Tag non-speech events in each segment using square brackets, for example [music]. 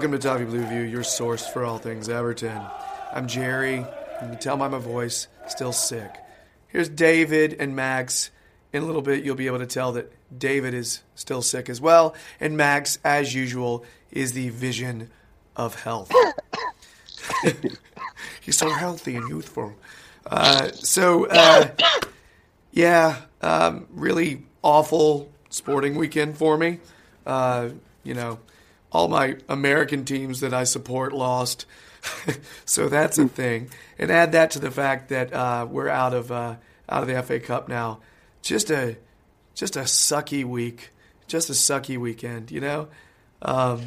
Welcome to Toffee Blue View, your source for all things Everton. I'm Jerry. You can tell by my voice, still sick. Here's David and Max. In a little bit, you'll be able to tell that David is still sick as well, and Max, as usual, is the vision of health. [coughs] He's so healthy and youthful. Uh, so, uh, yeah, um, really awful sporting weekend for me. Uh, you know, all my American teams that I support lost. [laughs] so that's a thing. And add that to the fact that uh, we're out of uh, out of the FA Cup now. Just a just a sucky week. Just a sucky weekend, you know. Um,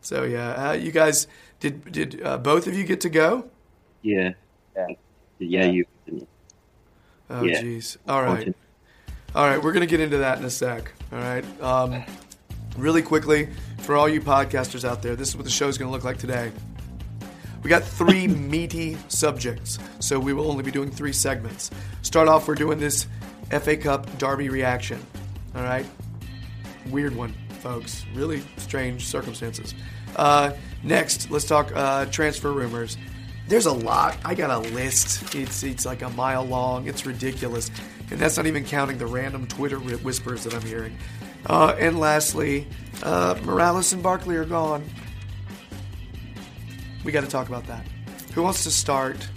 so yeah, uh, you guys did did uh, both of you get to go? Yeah. Yeah. Yeah, you. Oh Yeah. jeez. All right. All right, we're going to get into that in a sec. All right. Um, really quickly, for all you podcasters out there, this is what the show is going to look like today. We got three [laughs] meaty subjects, so we will only be doing three segments. Start off, we're doing this FA Cup Derby reaction. All right. Weird one, folks. Really strange circumstances. Uh, next, let's talk uh, transfer rumors. There's a lot. I got a list. It's it's like a mile long. It's ridiculous, and that's not even counting the random Twitter whispers that I'm hearing. Uh, and lastly, uh, Mirallas and Barkley are gone. We got to talk about that. Who wants to start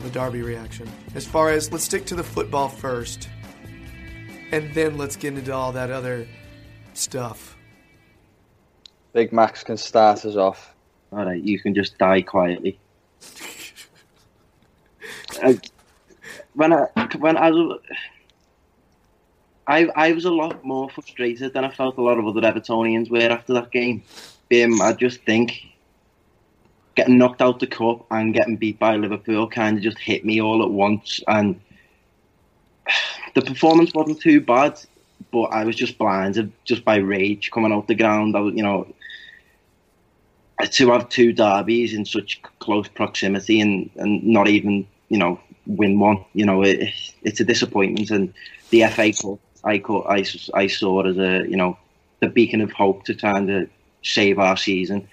the Derby reaction? As far as let's stick to the football first, and then let's get into all that other stuff. Big Max can start us off. All right, you can just die quietly. [laughs] I, when I when I was I I was a lot more frustrated than I felt a lot of other Evertonians were after that game. Um, I just think getting knocked out the cup and getting beat by Liverpool kind of just hit me all at once, and [sighs] the performance wasn't too bad, but I was just blinded just by rage coming out the ground. I was, you know, to have two derbies in such close proximity and, and not even you know win one you know it, it's a disappointment and the FA Cup I, call, I, I saw as a you know the beacon of hope to try and save our season.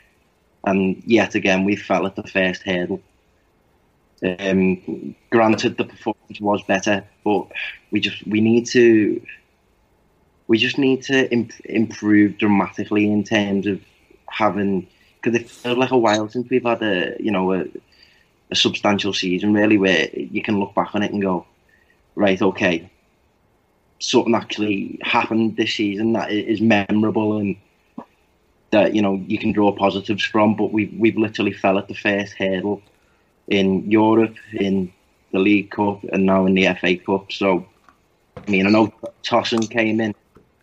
And yet again we fell at the first hurdle. Um, granted the performance was better but we just we need to we just need to imp- improve dramatically in terms of having because it feels like a while since we've had a you know a, a substantial season really where you can look back on it and go right okay something actually happened this season that is memorable and that you know you can draw positives from but we've we've literally fell at the first hurdle in Europe in the League Cup and now in the FA Cup so I mean I know Tosun came in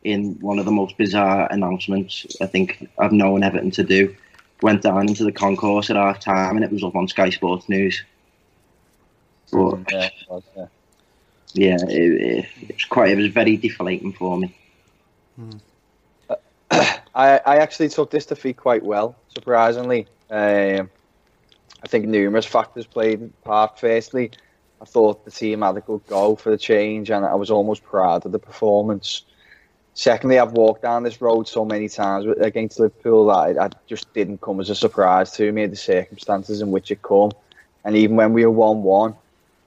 in one of the most bizarre announcements I think I've known Everton to do went down into the concourse at half time and it was up on Sky Sports News. But Yeah, it was, yeah. Yeah, it, it, was quite it was very deflating for me. I, I actually took this defeat quite well, surprisingly. Um, I think numerous factors played part. Firstly, I thought the team had a good go for the change, and I was almost proud of the performance. Secondly, I've walked down this road so many times against Liverpool that it, it just didn't come as a surprise to me the circumstances in which it came. And even when we were one-one,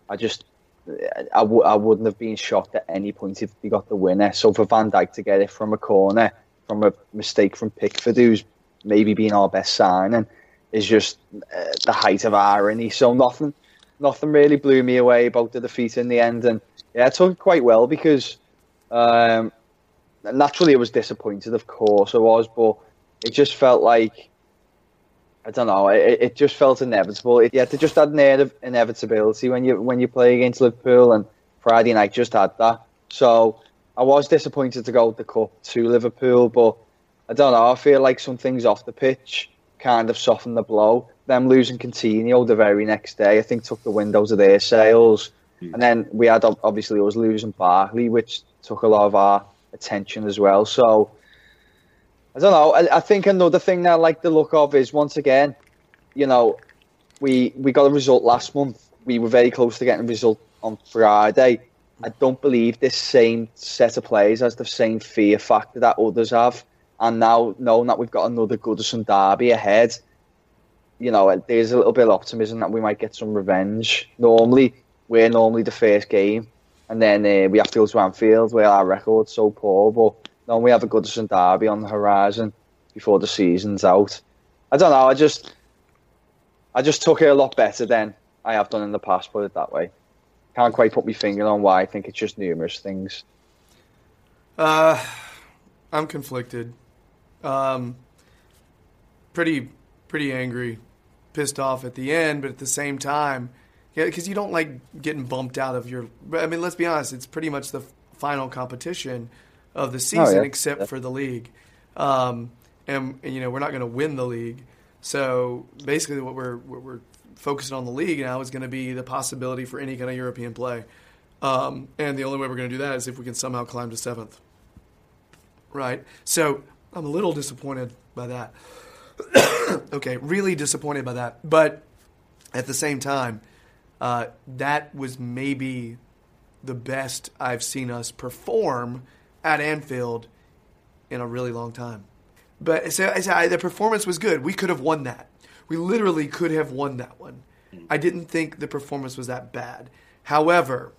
I just I w- I wouldn't have been shocked at any point if we got the winner. So for Van Dijk to get it from a corner, from a mistake from Pickford, who's maybe been our best signing, is just uh, the height of irony. So nothing, nothing really blew me away about the defeat in the end. And yeah, I took it quite well because um, naturally I was disappointed, of course I was, but it just felt like I don't know. It, it just felt inevitable. It, yeah, they just had an air of inevitability when you when you play against Liverpool, and Friday night just had that. So I was disappointed to go with the cup to Liverpool, but I don't know. I feel like some things off the pitch kind of softened the blow. Them losing Coutinho the very next day, I think, took the windows of their sails. And then we had ob- obviously us losing Barkley, which took a lot of our attention as well. So I don't know. I, I think another thing that I like the look of is once again you know, we we got a result last month. We were very close to getting a result on Friday. I don't believe this same set of players has the same fear factor that others have. And now, knowing that we've got another Goodison derby ahead, you know, there's a little bit of optimism that we might get some revenge. Normally, we're normally the first game, and then uh, we have to go to Anfield where our record's so poor. But we have a Goodison derby on the horizon before the season's out. I don't know. I just, I just took it a lot better than I have done in the past. Put it that way. Can't quite put my finger on why. I think it's just numerous things. Uh, I'm conflicted. Um, pretty, pretty angry, pissed off at the end, but at the same time, yeah, because you don't like getting bumped out of your. I mean, let's be honest. It's pretty much the final competition of the season, yeah. except Yeah. for the league. Um, and, and, you know, we're not going to win the league. So basically, what we're what we're focusing on the league now is going to be the possibility for any kind of European play. Um, and the only way we're going to do that is if we can somehow climb to seventh. Right. So I'm a little disappointed by that. [coughs] okay, really disappointed by that. But at the same time, uh, that was maybe the best I've seen us perform at Anfield in a really long time. But so, so the performance was good. We could have won that. We literally could have won that one. I didn't think the performance was that bad. However,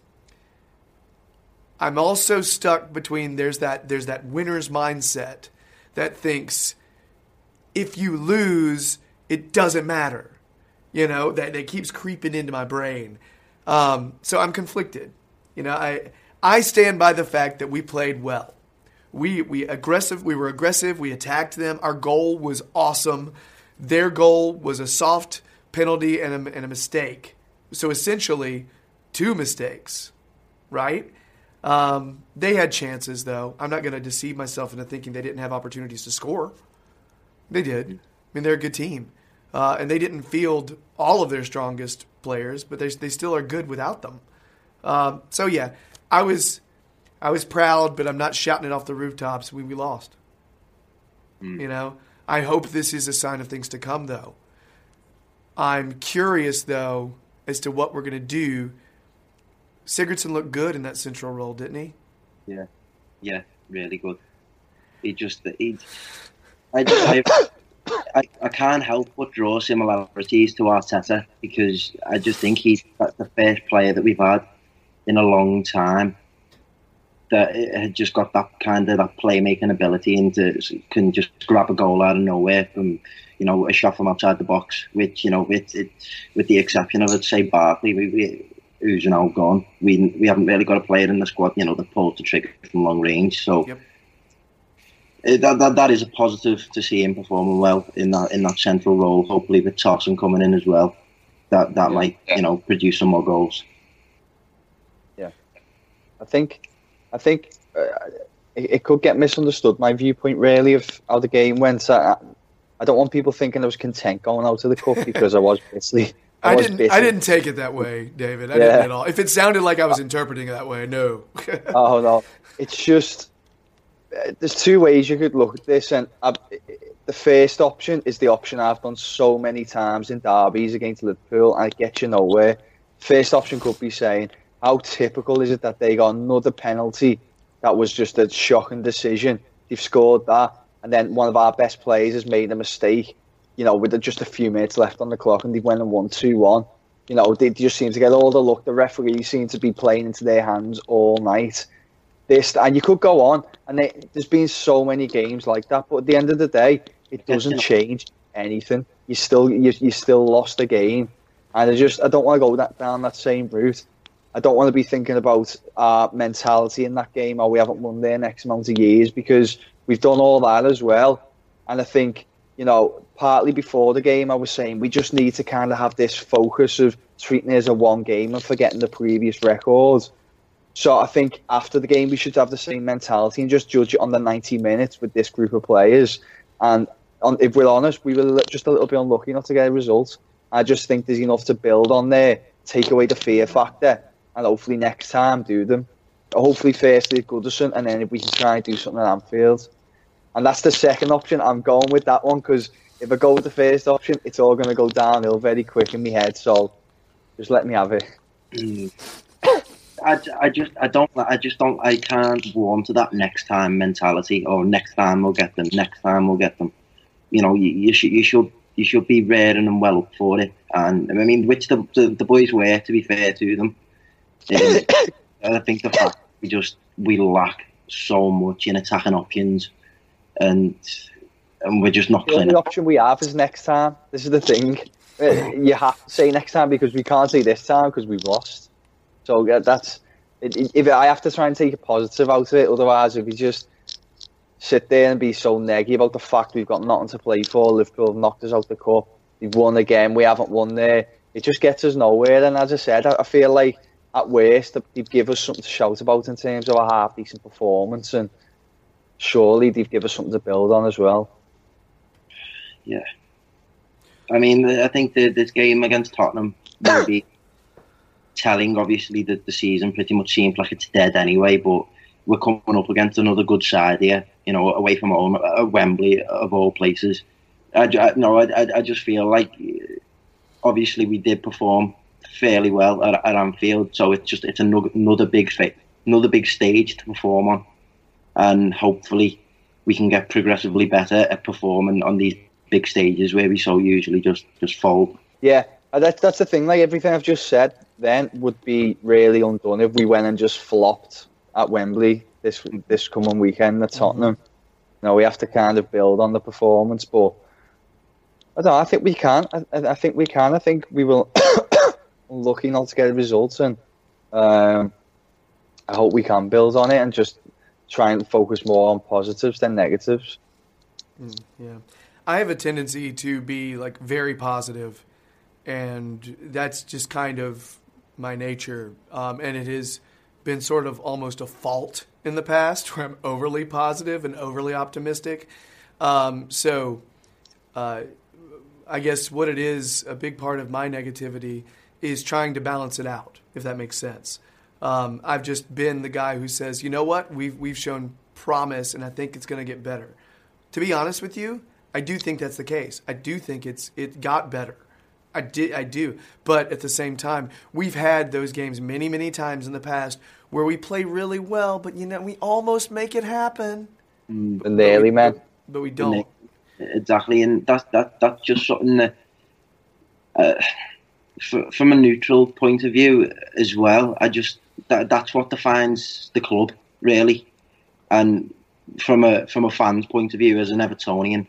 I'm also stuck between there's that there's that winner's mindset that thinks if you lose, it doesn't matter. You know, that, that keeps creeping into my brain. Um, so I'm conflicted. You know, I I stand by the fact that we played well. We we aggressive. We were aggressive. We attacked them. Our goal was awesome. Their goal was a soft penalty and a, and a mistake. So essentially, two mistakes, right? Um, they had chances, though. I'm not going to deceive myself into thinking they didn't have opportunities to score. They did. I mean, they're a good team, uh, and they didn't field all of their strongest players, but they they still are good without them. Um, so yeah, I was I was proud, but I'm not shouting it off the rooftops. We we lost. Hmm. You know, I hope this is a sign of things to come, though. I'm curious though as to what we're going to do. Sigurdsson looked good in that central role, didn't he? Yeah, yeah, really good. He just he, I, I, I, I can't help but draw similarities to Arteta because I just think he's the first player that we've had in a long time that had just got that kind of that playmaking ability and to, can just grab a goal out of nowhere from you know a shot from outside the box. Which you know, with it, with the exception of, I'd say Barkley, we, we, who's now gone. We we haven't really got a player in the squad, you know, that pulls the trigger from long range. So Yep. eh, that, that that is a positive to see him performing well in that in that central role. Hopefully, with Tosun coming in as well, that that Yeah. might you know produce some more goals. I think, I think uh, it, it could get misunderstood. My viewpoint really of how the game went. I, I don't want people thinking I was content going out to the cup because I was [laughs] basically. I, was didn't. I didn't take it that way, David. I Yeah. didn't at all. If it sounded like I was interpreting it that way, no. [laughs] Oh no, it's just uh, there's two ways you could look at this, and uh, the first option is the option I've done so many times in derbies against Liverpool, and it gets you nowhere. First option could be saying, how typical is it that they got another penalty that was just a shocking decision? They've scored that, and then one of our best players has made a mistake. You know, with just a few minutes left on the clock, and they went and won two one. You know, they just seem to get all the luck. The referees seem to be playing into their hands all night this, and you could go on. And they, there's been so many games like that, but at the end of the day, it doesn't [laughs] change anything. You still you, you still lost the game, and I just I don't want to go that down that same route. I don't want to be thinking about our mentality in that game, or we haven't won there next amount of years because we've done all that as well. And I think you know, partly before the game, I was saying we just need to kind of have this focus of treating it as a one game and forgetting the previous records. So I think after the game, we should have the same mentality and just judge it on the 90 minutes with this group of players. And on, if we're honest, we were just a little bit unlucky not to get a result. I just think there's enough to build on there, take away the fear factor, and hopefully next time do them. Hopefully firstly at Goodison, and then if we can try and do something at Anfield. And that's the second option. I'm going with that one because if I go with the first option, it's all going to go downhill very quick in my head. So just let me have it. Mm. I, I just I don't I just don't I can't warm to that next time mentality or next time we'll get them next time we'll get them you know you, you should you should you should be raring and well up for it and I mean which the the, the boys were to be fair to them um, [coughs] I think the fact we just we lack so much in attacking options and and we're just not The only option we have is next time. This is the thing. Uh, You have to say next time because we can't say this time because we've lost. So yeah, that's it, if I have to try and take a positive out of it. Otherwise, if we just sit there and be so neggy about the fact we've got nothing to play for, Liverpool have knocked us out of the cup. We've won again. We haven't won there. It just gets us nowhere. And as I said, I, I feel like at worst they'd give us something to shout about in terms of a half decent performance, and surely they'd give us something to build on as well. Yeah, I mean, I think the, this game against Tottenham [coughs] will be telling. Obviously, that the season pretty much seems like it's dead anyway. But we're coming up against another good side here. You know, away from home at Wembley of all places. I, I, no, I, I, just feel like uh, obviously we did perform fairly well at, at Anfield, so it's just it's another another big another big stage to perform on, and hopefully we can get progressively better at performing on these big stages where we so usually just just fold. Yeah, uh, that's that's the thing. Like everything I've just said, then would be really undone if we went and just flopped at Wembley this this coming weekend at Tottenham. No, we have to kind of build on the performance, but I don't. know, I think we can. I I think we can. I think we will. Lucky not to get results, and um, I hope we can build on it and just try and focus more on positives than negatives. Yeah. I have a tendency to be like very positive, and that's just kind of my nature. Um, and it has been sort of almost a fault in the past where I'm overly positive and overly optimistic. Um, so, uh, I guess what it is, a big part of my negativity is trying to balance it out, if that makes sense. Um, I've just been the guy who says, you know what, we've we've shown promise, and I think it's going to get better. To be honest with you, I do think that's the case. I do think it's it got better. I did I do. But at the same time, we've had those games many, many times in the past where we play really well, but you know, we almost make it happen. The nearly man. But we don't. Exactly, and that's that that's just something that, uh, from a neutral point of view as well. I just that that's what defines the club really, and from a from a fan's point of view as an Evertonian,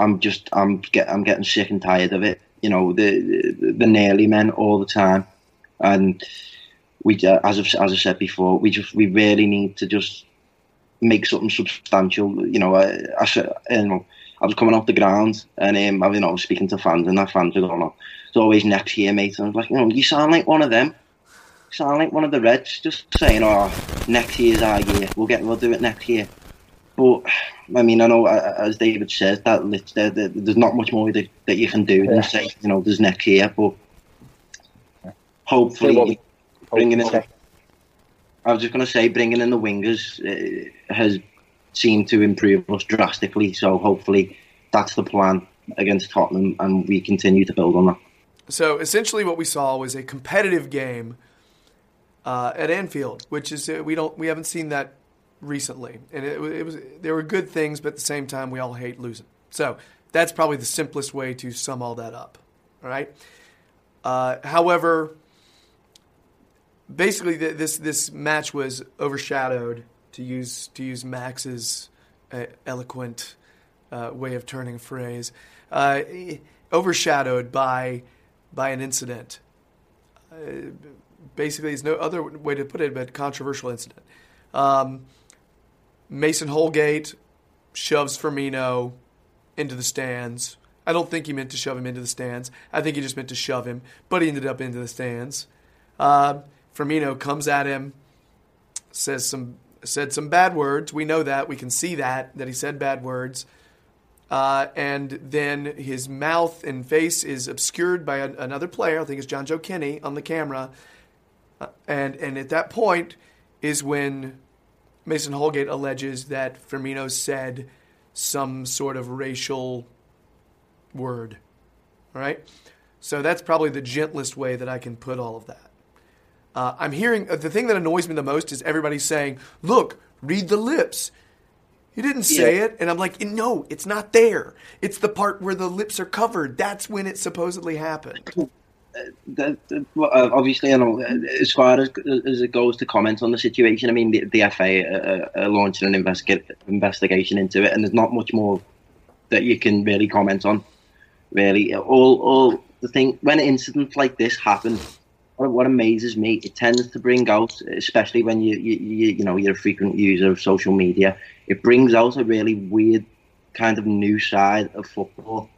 I'm just I'm get I'm getting sick and tired of it. You know the the, the nearly men all the time, and we uh, as I've, as I said before, we just we really need to just make something substantial. You know, I, I you know, I was coming off the ground and um, I, you know, speaking to fans and that fans were going, "Oh, it's always next year, mate." And I was like, you know, you sound like one of them. You sound like one of the Reds, just saying, "Oh, next year's our year. We'll get, we'll do it next year." But I mean, I know as David says that lit- there- there- there's not much more that, that you can do than say, you know, there's next year. But hopefully, what we- bringing in. I was just going to say, bringing in the wingers uh, has seemed to improve us drastically. So hopefully, that's the plan against Tottenham, and we continue to build on that. So essentially, what we saw was a competitive game uh, at Anfield, which is uh, we don't we haven't seen that recently, and it, it was there were good things, but at the same time, we all hate losing. So that's probably the simplest way to sum all that up. All right. Uh, however, basically, th- this this match was overshadowed to use to use Max's uh, eloquent uh, way of turning phrase, uh, overshadowed by by an incident. Uh, basically, there's no other way to put it but controversial incident. Um, Mason Holgate shoves Firmino into the stands. I don't think he meant to shove him into the stands. I think he just meant to shove him, but he ended up into the stands. Uh, Firmino comes at him, says some said some bad words. We know that. We can see that that he said bad words. Uh, and then his mouth and face is obscured by a, another player. I think it's Jonjoe Kenny on the camera. Uh, and and at that point is when Mason Holgate alleges that Firmino said some sort of racial word. All right? So that's probably the gentlest way that I can put all of that. Uh, I'm hearing uh, the thing that annoys me the most is everybody saying, "Look, read the lips." He didn't say Yeah. it, and I'm like, "No, it's not there. It's the part where the lips are covered. That's when it supposedly happened." [clears throat] well, uh, obviously, I know uh, as far as, as it goes to comment on the situation, I mean, the, the FA uh, are launching an investigate, investigation into it, and there's not much more that you can really comment on. Really, all all the thing when incidents like this happen, what, what amazes me, it tends to bring out, especially when you you, you you know you're a frequent user of social media, it brings out a really weird kind of new side of football.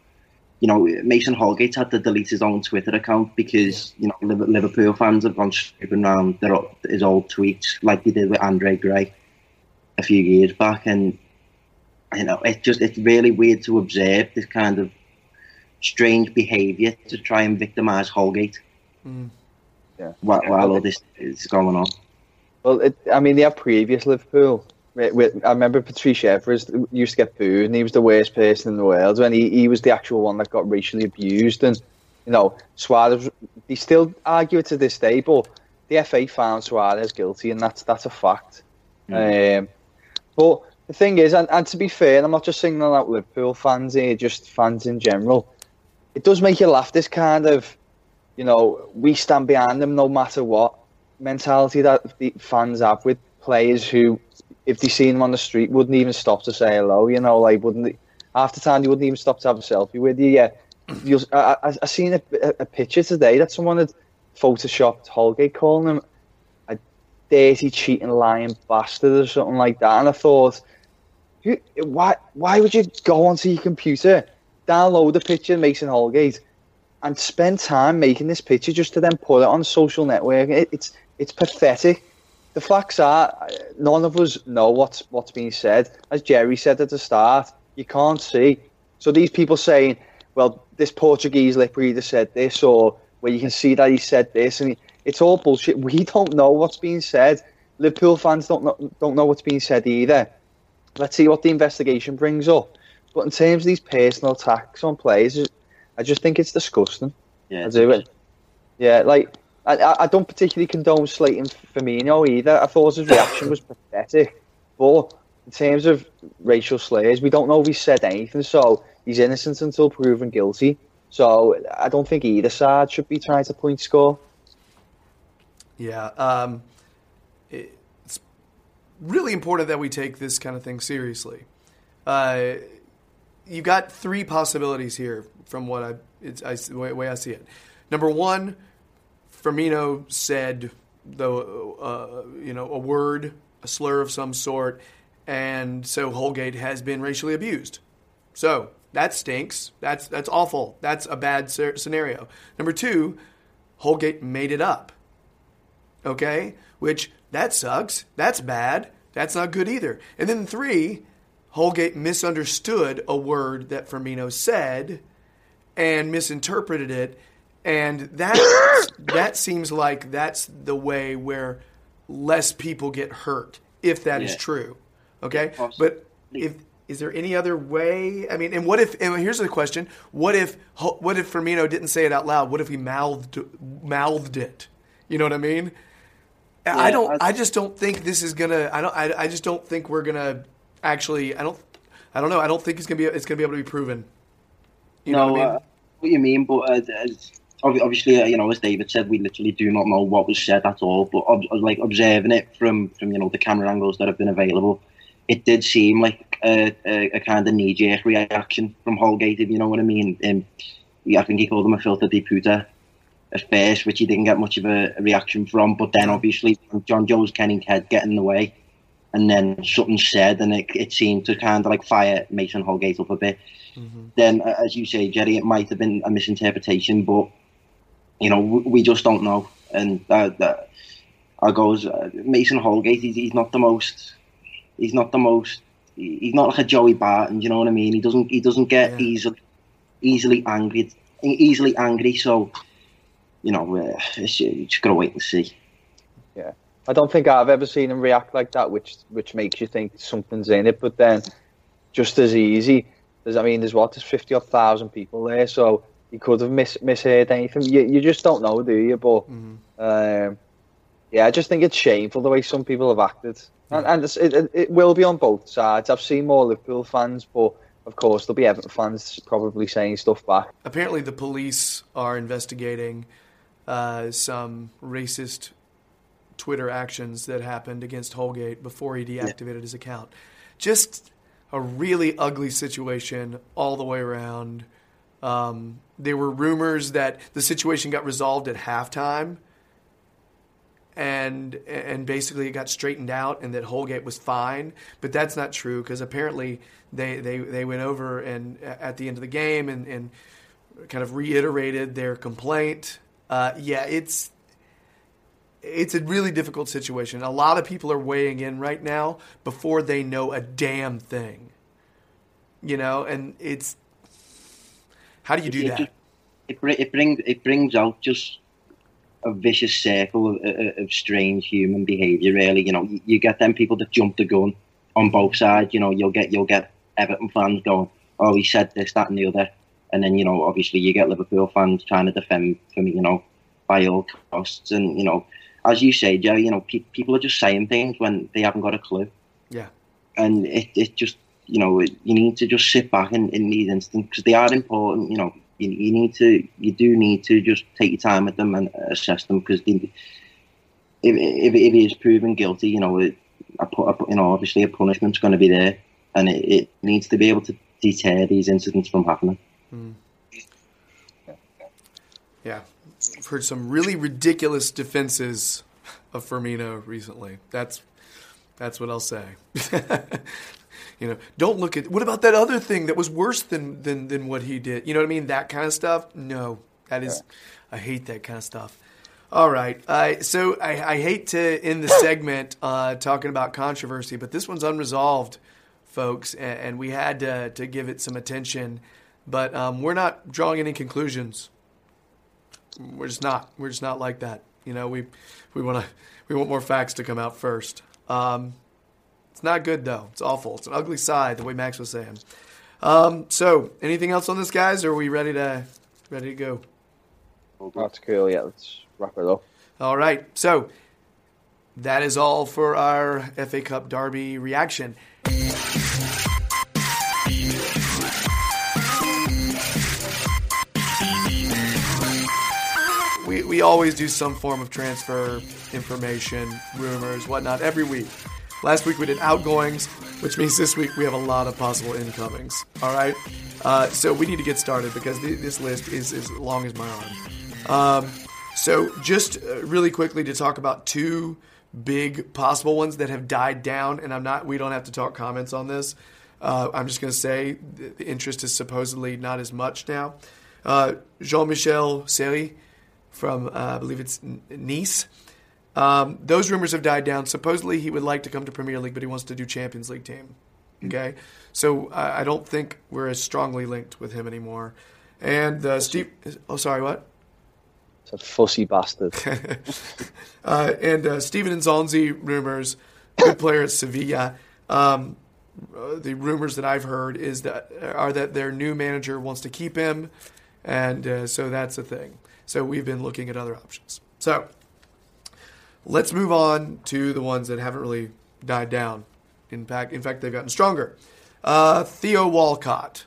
You know, Mason Holgate had to delete his own Twitter account because you know Liverpool fans have gone snooping around their, his old tweets like they did with Andre Gray a few years back, and you know it's just it's really weird to observe this kind of strange behaviour to try and victimise Holgate mm. Yeah. while, while all this is going on. Well, it, I mean, they have previous Liverpool. I remember Patrice Evra used to get booed, and he was the worst person in the world. When he, he was the actual one that got racially abused, and you know, Suarez. They still argue it to this day, but the FA found Suarez guilty, and that's that's a fact. Um, but the thing is, and, and to be fair, and I'm not just singling out Liverpool fans here, just fans in general. It does make you laugh. This kind of, you know, we stand behind them no matter what mentality that the fans have with players who, if they see them on the street, wouldn't even stop to say hello. You know, like wouldn't the time you wouldn't even stop to have a selfie with you. Yeah, You'll, I, I, I seen a, a, a picture today that someone had photoshopped Holgate calling him a dirty, cheating, lying bastard or something like that, and I thought, why why would you go onto your computer, download a picture of Mason Holgate? And spend time making this picture just to then put it on social network. It, it's it's pathetic. The facts are, none of us know what's what's being said. As Jerry said at the start, you can't see. So these people saying, "Well, this Portuguese lip reader said this," or "Well, you can see that he said this," and it's all bullshit. We don't know what's being said. Liverpool fans don't know, don't know what's being said either. Let's see what the investigation brings up. But in terms of these personal attacks on players, I just think it's disgusting. Yeah, I do it. Yeah, like I, I I don't particularly condone slating Firmino either. I thought his reaction was pathetic, but in terms of racial slurs, we don't know if he said anything. So he's innocent until proven guilty. So I don't think either side should be trying to point score. Yeah, um, it's really important that we take this kind of thing seriously. Uh, you got three possibilities here from what I, it's, I way, way I see it. Number one, Firmino said the uh, you know a word, a slur of some sort, and so Holgate has been racially abused. So that stinks. That's that's awful. That's a bad scer- scenario. Number two, Holgate made it up. Okay, which that sucks. That's bad. That's not good either. And then three, Holgate misunderstood a word that Firmino said and misinterpreted it, and that [coughs] that seems like that's the way where less people get hurt if that is Yeah. true. Okay, but if is there any other way? I mean, and what if? And here's the question: What if? What if Firmino didn't say it out loud? What if he mouthed mouthed it? You know what I mean? I don't. I- I just don't think this is gonna. I don't. I, I just don't think we're gonna actually. I don't. I don't know. I don't think it's gonna be. It's gonna be able to be proven. You know no, what I mean? uh, what you mean, but uh, as, obviously, uh, you know, as David said, we literally do not know what was said at all. But ob- like observing it from from you know the camera angles that have been available, it did seem like a, a, a kind of knee jerk reaction from Holgate. If you know what I mean. Um, yeah, I think he called him a filho da puta at first, which he didn't get much of a, reaction from. But then obviously John Joe's Kenning head getting in the way. And then something said, and it, it seemed to kind of like fire Mason Holgate up a bit then uh, as you say, Jerry, it might have been a misinterpretation, but you know we, we just don't know. And uh, that I goes uh, Mason Holgate. He's, he's not the most. He's not the most. He's not like a Joey Barton. You know what I mean? He doesn't. He doesn't get Yeah. easily easily angry. Easily angry. So you know, uh, it's, you just gotta wait and see. I don't think I've ever seen him react like that, which which makes you think something's in it. But then, just as easy, There's, I mean, there's what, there's fifty odd thousand people there, so he could have mis- misheard anything. You, you just don't know, do you? But um, yeah, I just think it's shameful the way some people have acted, and, and it- it will be on both sides. I've seen more Liverpool fans, but of course there'll be Everton fans probably saying stuff back. Apparently, the police are investigating uh, some racist Twitter actions that happened against Holgate before he deactivated his account. Just a really ugly situation all the way around. Um, there were rumors that the situation got resolved at halftime, and and basically it got straightened out, and that Holgate was fine. But that's not true because apparently they, they they went over and at the end of the game and and kind of reiterated their complaint. Uh, yeah, it's it's a really difficult situation. A lot of people are weighing in right now before they know a damn thing. You know, and it's how do you do it, that? it, it brings it brings out just a vicious circle of, of, of strange human behaviour. Really, you know, you, you get them people that jump the gun on both sides. You know, you'll get you'll get Everton fans going, "Oh, he said this, that, and the other," and then you know, obviously, you get Liverpool fans trying to defend Firmino, you know, by all costs. And you know, as you say, Joe, you know, pe- people are just saying things when they haven't got a clue. Yeah. and it, it just you know you need to just sit back in, in these instances because they are important you know. You, you need to you do need to just take your time with them and assess them because if, if, if he is proven guilty you know it, a, a, you know obviously a punishment's going to be there and it, it needs to be able to deter these incidents from happening. Hmm. Yeah, I've heard some really ridiculous defenses of Firmino recently. That's that's what I'll say. [laughs] you know, don't look at what about that other thing that was worse than than than what he did. You know what I mean? That kind of stuff. No, that is, I hate that kind of stuff. All right, uh, so I, I hate to end the segment uh, talking about controversy, but this one's unresolved, folks, and, and we had to, to give it some attention. But um, we're not drawing any conclusions we're just not we're just not like that. You know we we want to we want more facts to come out first. Um, it's not good though. It's awful. It's an ugly side the way max was saying. Um, so anything else on this guys or are we ready to ready to go? That's cool. Yeah, let's wrap it up. all right. So that is all for our fa cup derby reaction we, always do some form of transfer information, rumors, whatnot every week. Last week we did outgoings, which means this week we have a lot of possible incomings. All right, uh, so we need to get started because th- this list is as long as my arm. Um, so just uh, really quickly to talk about two big possible ones that have died down, and I'm not. We don't have to talk comments on this. Uh, I'm just going to say the, the interest is supposedly not as much now. Uh, Jean-Michel Seri from uh, I believe it's Nice. Um, those rumors have died down. Supposedly he would like to come to Premier League, but he wants to do Champions League team. Okay, so I I don't think we're as strongly linked with him anymore. And uh, Steve, oh sorry, what? It's a fussy bastard. [laughs] Uh, and uh, Steven Nzonzi rumors, good player at Sevilla. Um, the rumors that I've heard is that are that their new manager wants to keep him, and uh, so that's a thing. So we've been looking at other options. So let's move on to the ones that haven't really died down. In fact, in fact, they've gotten stronger. Uh, Theo Walcott,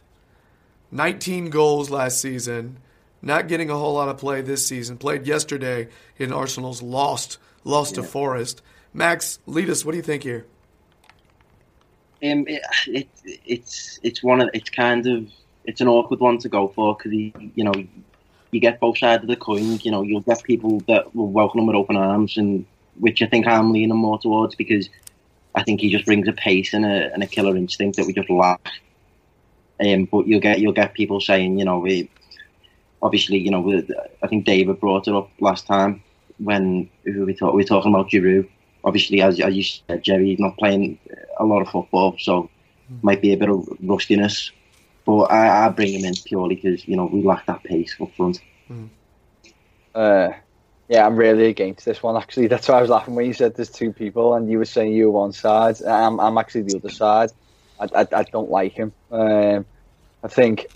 19 goals last season, not getting a whole lot of play this season. Played yesterday in Arsenal's lost lost to Forest. Max, lead us. What do you think here? Um, it, it, it's it's one of it's kind of it's an awkward one to go for because he you know you get both sides of the coin. You know you'll get people that will welcome him with open arms, and which I think I'm leaning more towards because I think he just brings a pace and a and a killer instinct that we just lack. Um, but you'll get you'll get people saying you know we obviously you know we, I think David brought it up last time when we thought we were talking about Giroud. Obviously, as, as you said, Jerry's not playing a lot of football, so might be a bit of rustiness. But I, I bring him in purely because you know we lack that pace up front. Uh, yeah, I'm really against this one. Actually, that's why I was laughing when you said there's two people, and you were saying you were one side. I'm, I'm actually the other side. I, I, I don't like him. Um, I think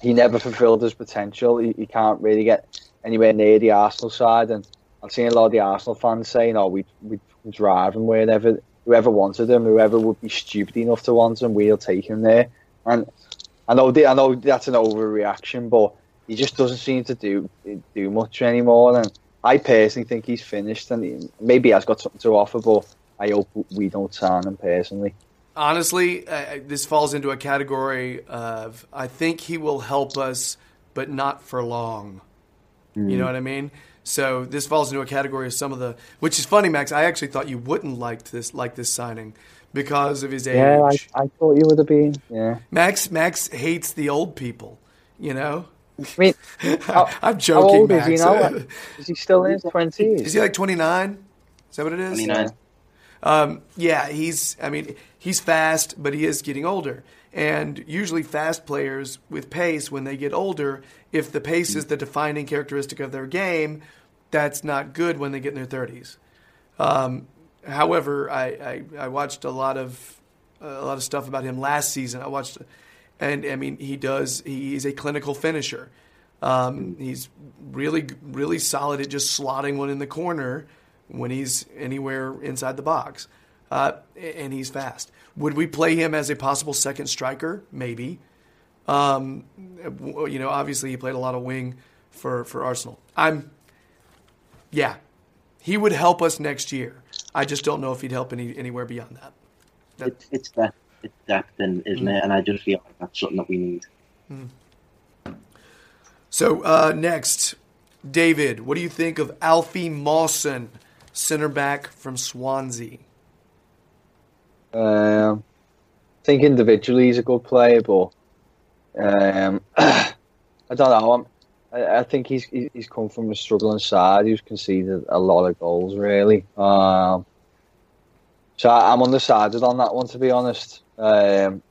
he never fulfilled his potential. He, he can't really get anywhere near the Arsenal side, and I've seen a lot of the Arsenal fans saying, "Oh, we we drive him wherever whoever wanted him, whoever would be stupid enough to want him, we'll take him there." And I know the, I know that's an overreaction, but he just doesn't seem to do do much anymore. And I personally think he's finished, and he, maybe he has got something to offer, but I hope we don't sign him personally. Honestly, uh, this falls into a category of I think he will help us, but not for long. You know what I mean? So this falls into a category of some of the, which is funny, Max. I actually thought you wouldn't like this like this signing because of his age. Yeah, I, I thought you would have been. Yeah, Max Max hates the old people. You know, I mean, [laughs] how, I'm how joking, old Max. is he now? Is he still in his [laughs] twenties? Is he like 29? Is that what it is? 29. Um, yeah, he's. I mean, he's fast, but he is getting older. And usually, fast players with pace, when they get older, if the pace is the defining characteristic of their game, that's not good when they get in their thirties. Um, however, I, I, I watched a lot of a lot of stuff about him last season. I watched, and I mean, he does. He's a clinical finisher. Um, he's really, really solid at just slotting one in the corner when he's anywhere inside the box, uh, and he's fast. Would we play him as a possible second striker? Maybe. Um, you know, obviously he played a lot of wing for for Arsenal. I'm, yeah, he would help us next year. I just don't know if he'd help any anywhere beyond that. That- It's it's depth, it's depth, and isn't it? And I just feel like that's something that we need. So uh, next, David, what do you think of Alfie Mawson, center back from Swansea? Um, I think individually he's a good player, but um, [clears throat] I don't know. I'm, I, I think he's he's come from a struggling side. He's conceded a lot of goals, really. Um, so I, I'm undecided on that one, to be honest. Um,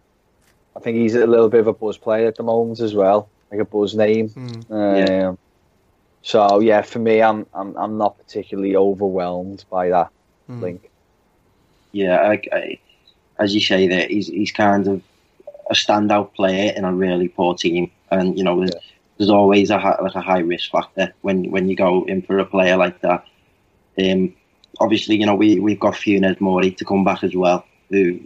I think he's a little bit of a buzz player at the moment as well, like a buzz name. Um, Yeah. So yeah, for me, I'm I'm I'm not particularly overwhelmed by that Hmm. link. Yeah, I, I, as you say, there he's he's kind of a standout player in a really poor team, and you know Yeah. There's always a hi- like a high risk factor when when you go in for a player like that. Um, obviously, you know we we've got Funes Mori to come back as well. Who,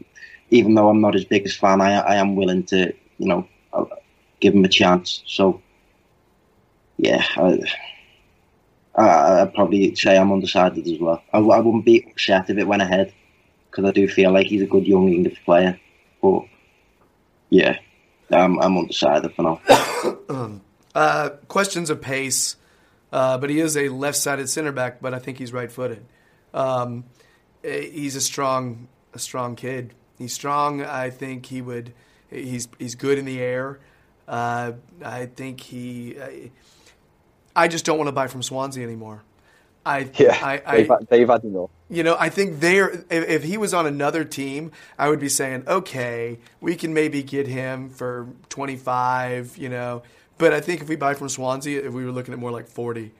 even though I'm not his biggest fan, I I am willing to you know uh, give him a chance. So yeah, I, I, I'd probably say I'm undecided as well. I, I wouldn't be upset if it went ahead because I do feel like he's a good young English player. But yeah, I'm, I'm undecided for now. [coughs] Uh, questions of pace, uh, but he is a left-sided center back. But I think he's right-footed. Um, eh, he's a strong, a strong kid. He's strong. I think he would. He's he's good in the air. Uh, I think he. I, I just don't want to buy from Swansea anymore. I [laughs] Yeah, I, I, they've, they've had enough. You know, I think they're. If, if he was on another team, I would be saying, okay, we can maybe get him for twenty five. You know, but I think if we buy from Swansea, if we were looking at more like forty.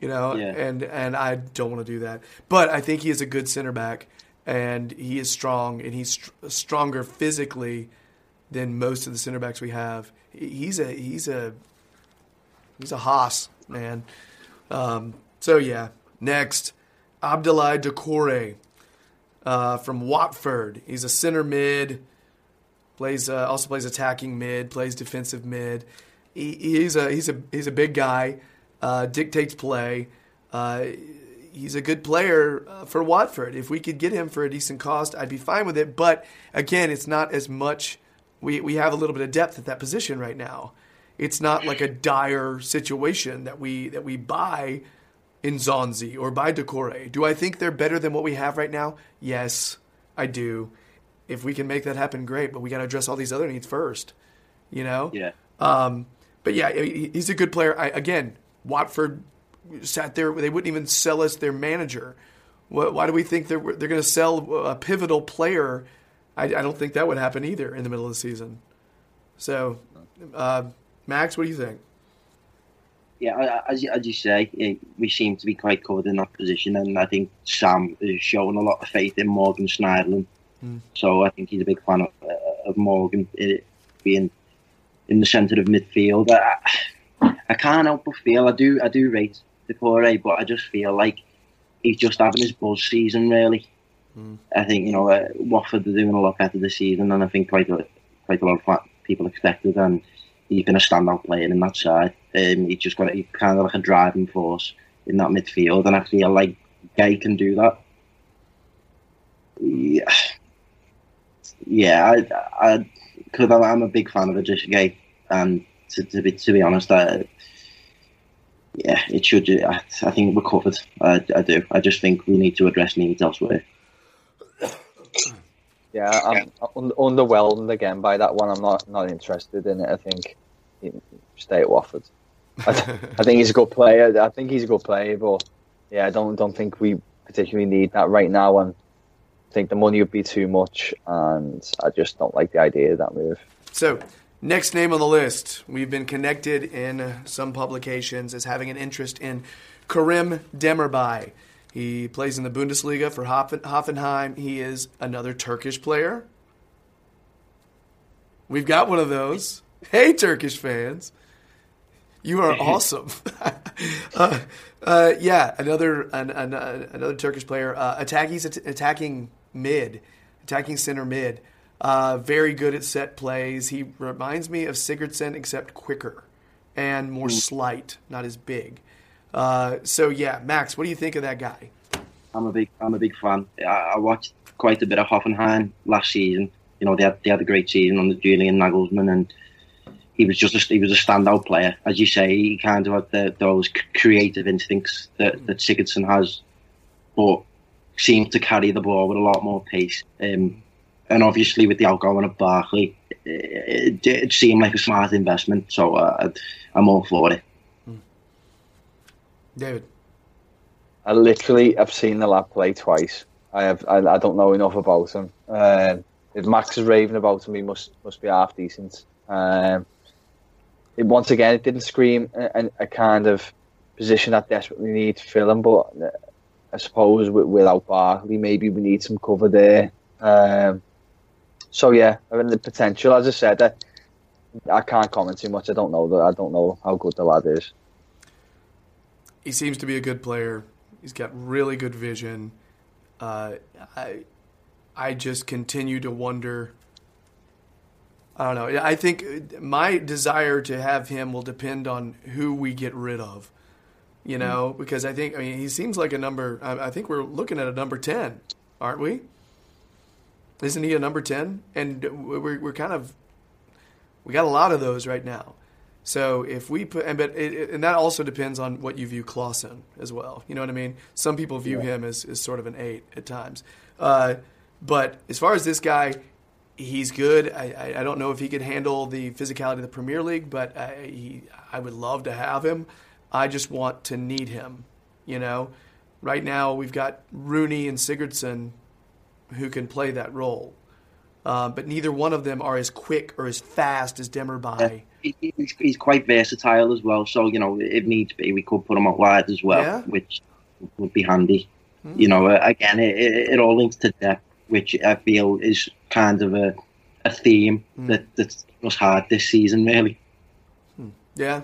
You know, Yeah. and and I don't want to do that. But I think he is a good center back, and he is strong, and he's str- stronger physically than most of the center backs we have. He's a he's a he's a hoss man. Um, so yeah, next, Abdoulaye Doucouré uh, from Watford. He's a center mid. Plays uh, also plays attacking mid. Plays defensive mid. He, he's a he's a he's a big guy. Uh, dictates play. Uh, he's a good player uh, for Watford. If we could get him for a decent cost, I'd be fine with it. But again, it's not as much. We we have a little bit of depth at that position right now. It's not like a dire situation that we that we buy Nzonzi or by Doucouré. Do I think they're better than what we have right now? Yes, I do. If we can make that happen, great. But we got to address all these other needs first. You know. Yeah. Um, but yeah, he's a good player. I, again, Watford sat there; they wouldn't even sell us their manager. Why, why do we think they're they're going to sell a pivotal player? I, I don't think that would happen either in the middle of the season. So, uh, Max, what do you think? Yeah, as you, as you say, eh, we seem to be quite covered in that position, and I think Sam is showing a lot of faith in Morgan Schneiderlin. So I think he's a big fan of, uh, of Morgan eh, being in the centre of midfield. I, I can't help but feel I do I do rate Doucouré, but I just feel like he's just having his buzz season really. I think you know uh, Watford are doing a lot better this season than I think quite a quite a lot of people expected, and he's been a standout player in that side. Um, he's just got he's kind of like a driving force in that midfield, and I feel like Gueye can do that. Yeah, yeah, I, I, because I'm a big fan of Idris Gueye, and to, to be to be honest, I, yeah, it should. I, I think we're covered. I, I do. I just think we need to address needs elsewhere. Yeah, I'm un- underwhelmed again by that one. I'm not not interested in it. I think stay at Watford. I, th- [laughs] I think he's a good player. I think he's a good player, but yeah, I don't don't think we particularly need that right now. And I think the money would be too much, and I just don't like the idea of that move. So, next name on the list, we've been connected in some publications as having an interest in Kerem Demirbay. He plays in the Bundesliga for Hoffen- Hoffenheim. He is another Turkish player. We've got one of those. Hey, Turkish fans. You are awesome. [laughs] uh, uh, yeah, another an, an, uh, another Turkish player. Uh, attacking, he's at- attacking mid, attacking center mid. Uh, very good at set plays. He reminds me of Sigurdsson, except quicker and more slight, not as big. Uh, so yeah, Max, what do you think of that guy? I'm a big I'm a big fan. I, I watched quite a bit of Hoffenheim last season. You know, they had they had a great season under Julian Nagelsmann, and he was just a, he was a standout player, as you say. He kind of had the, those creative instincts that that Sigurdsson has, but seemed to carry the ball with a lot more pace. Um, and obviously, with the outgoing of Barkley, it, it, it seemed like a smart investment. So uh, I'm all for it. David. I literally have seen the lad play twice. I have. I, I don't know enough about him. Um, if Max is raving about him, he must must be half decent. Um, it, once again, it didn't scream a, a- a kind of position that desperately needs filling, but uh, I suppose with, without Barkley, maybe we need some cover there. Um, so yeah, I mean the potential. As I said, I, I can't comment too much. I don't know that. I don't know how good the lad is. he seems to be a good player. He's got really good vision. Uh, I, I just continue to wonder. I don't know. I think my desire to have him will depend on who we get rid of. You know, because I think I mean he seems like a number. I, I think we're looking at a number ten, aren't we? Isn't he a number ten? And we're we're kind of we got a lot of those right now. So if we put, and but it, and that also depends on what you view Klaassen as well. You know what I mean? Some people view him as, as sort of an eight at times. Uh, but as far as this guy, he's good. I, I, I don't know if he could handle the physicality of the Premier League, but I, he, I would love to have him. I just want to need him. You know, right now we've got Rooney and Sigurdsson who can play that role. Uh, but neither one of them are as quick or as fast as Demirbay. He- He's, he's quite versatile as well, so you know if needs be, we could put him out wide as well, Yeah. which would be handy. You know, uh, again, it, it, all links to depth, which I feel is kind of a a theme that that's was hard this season. Really, Yeah.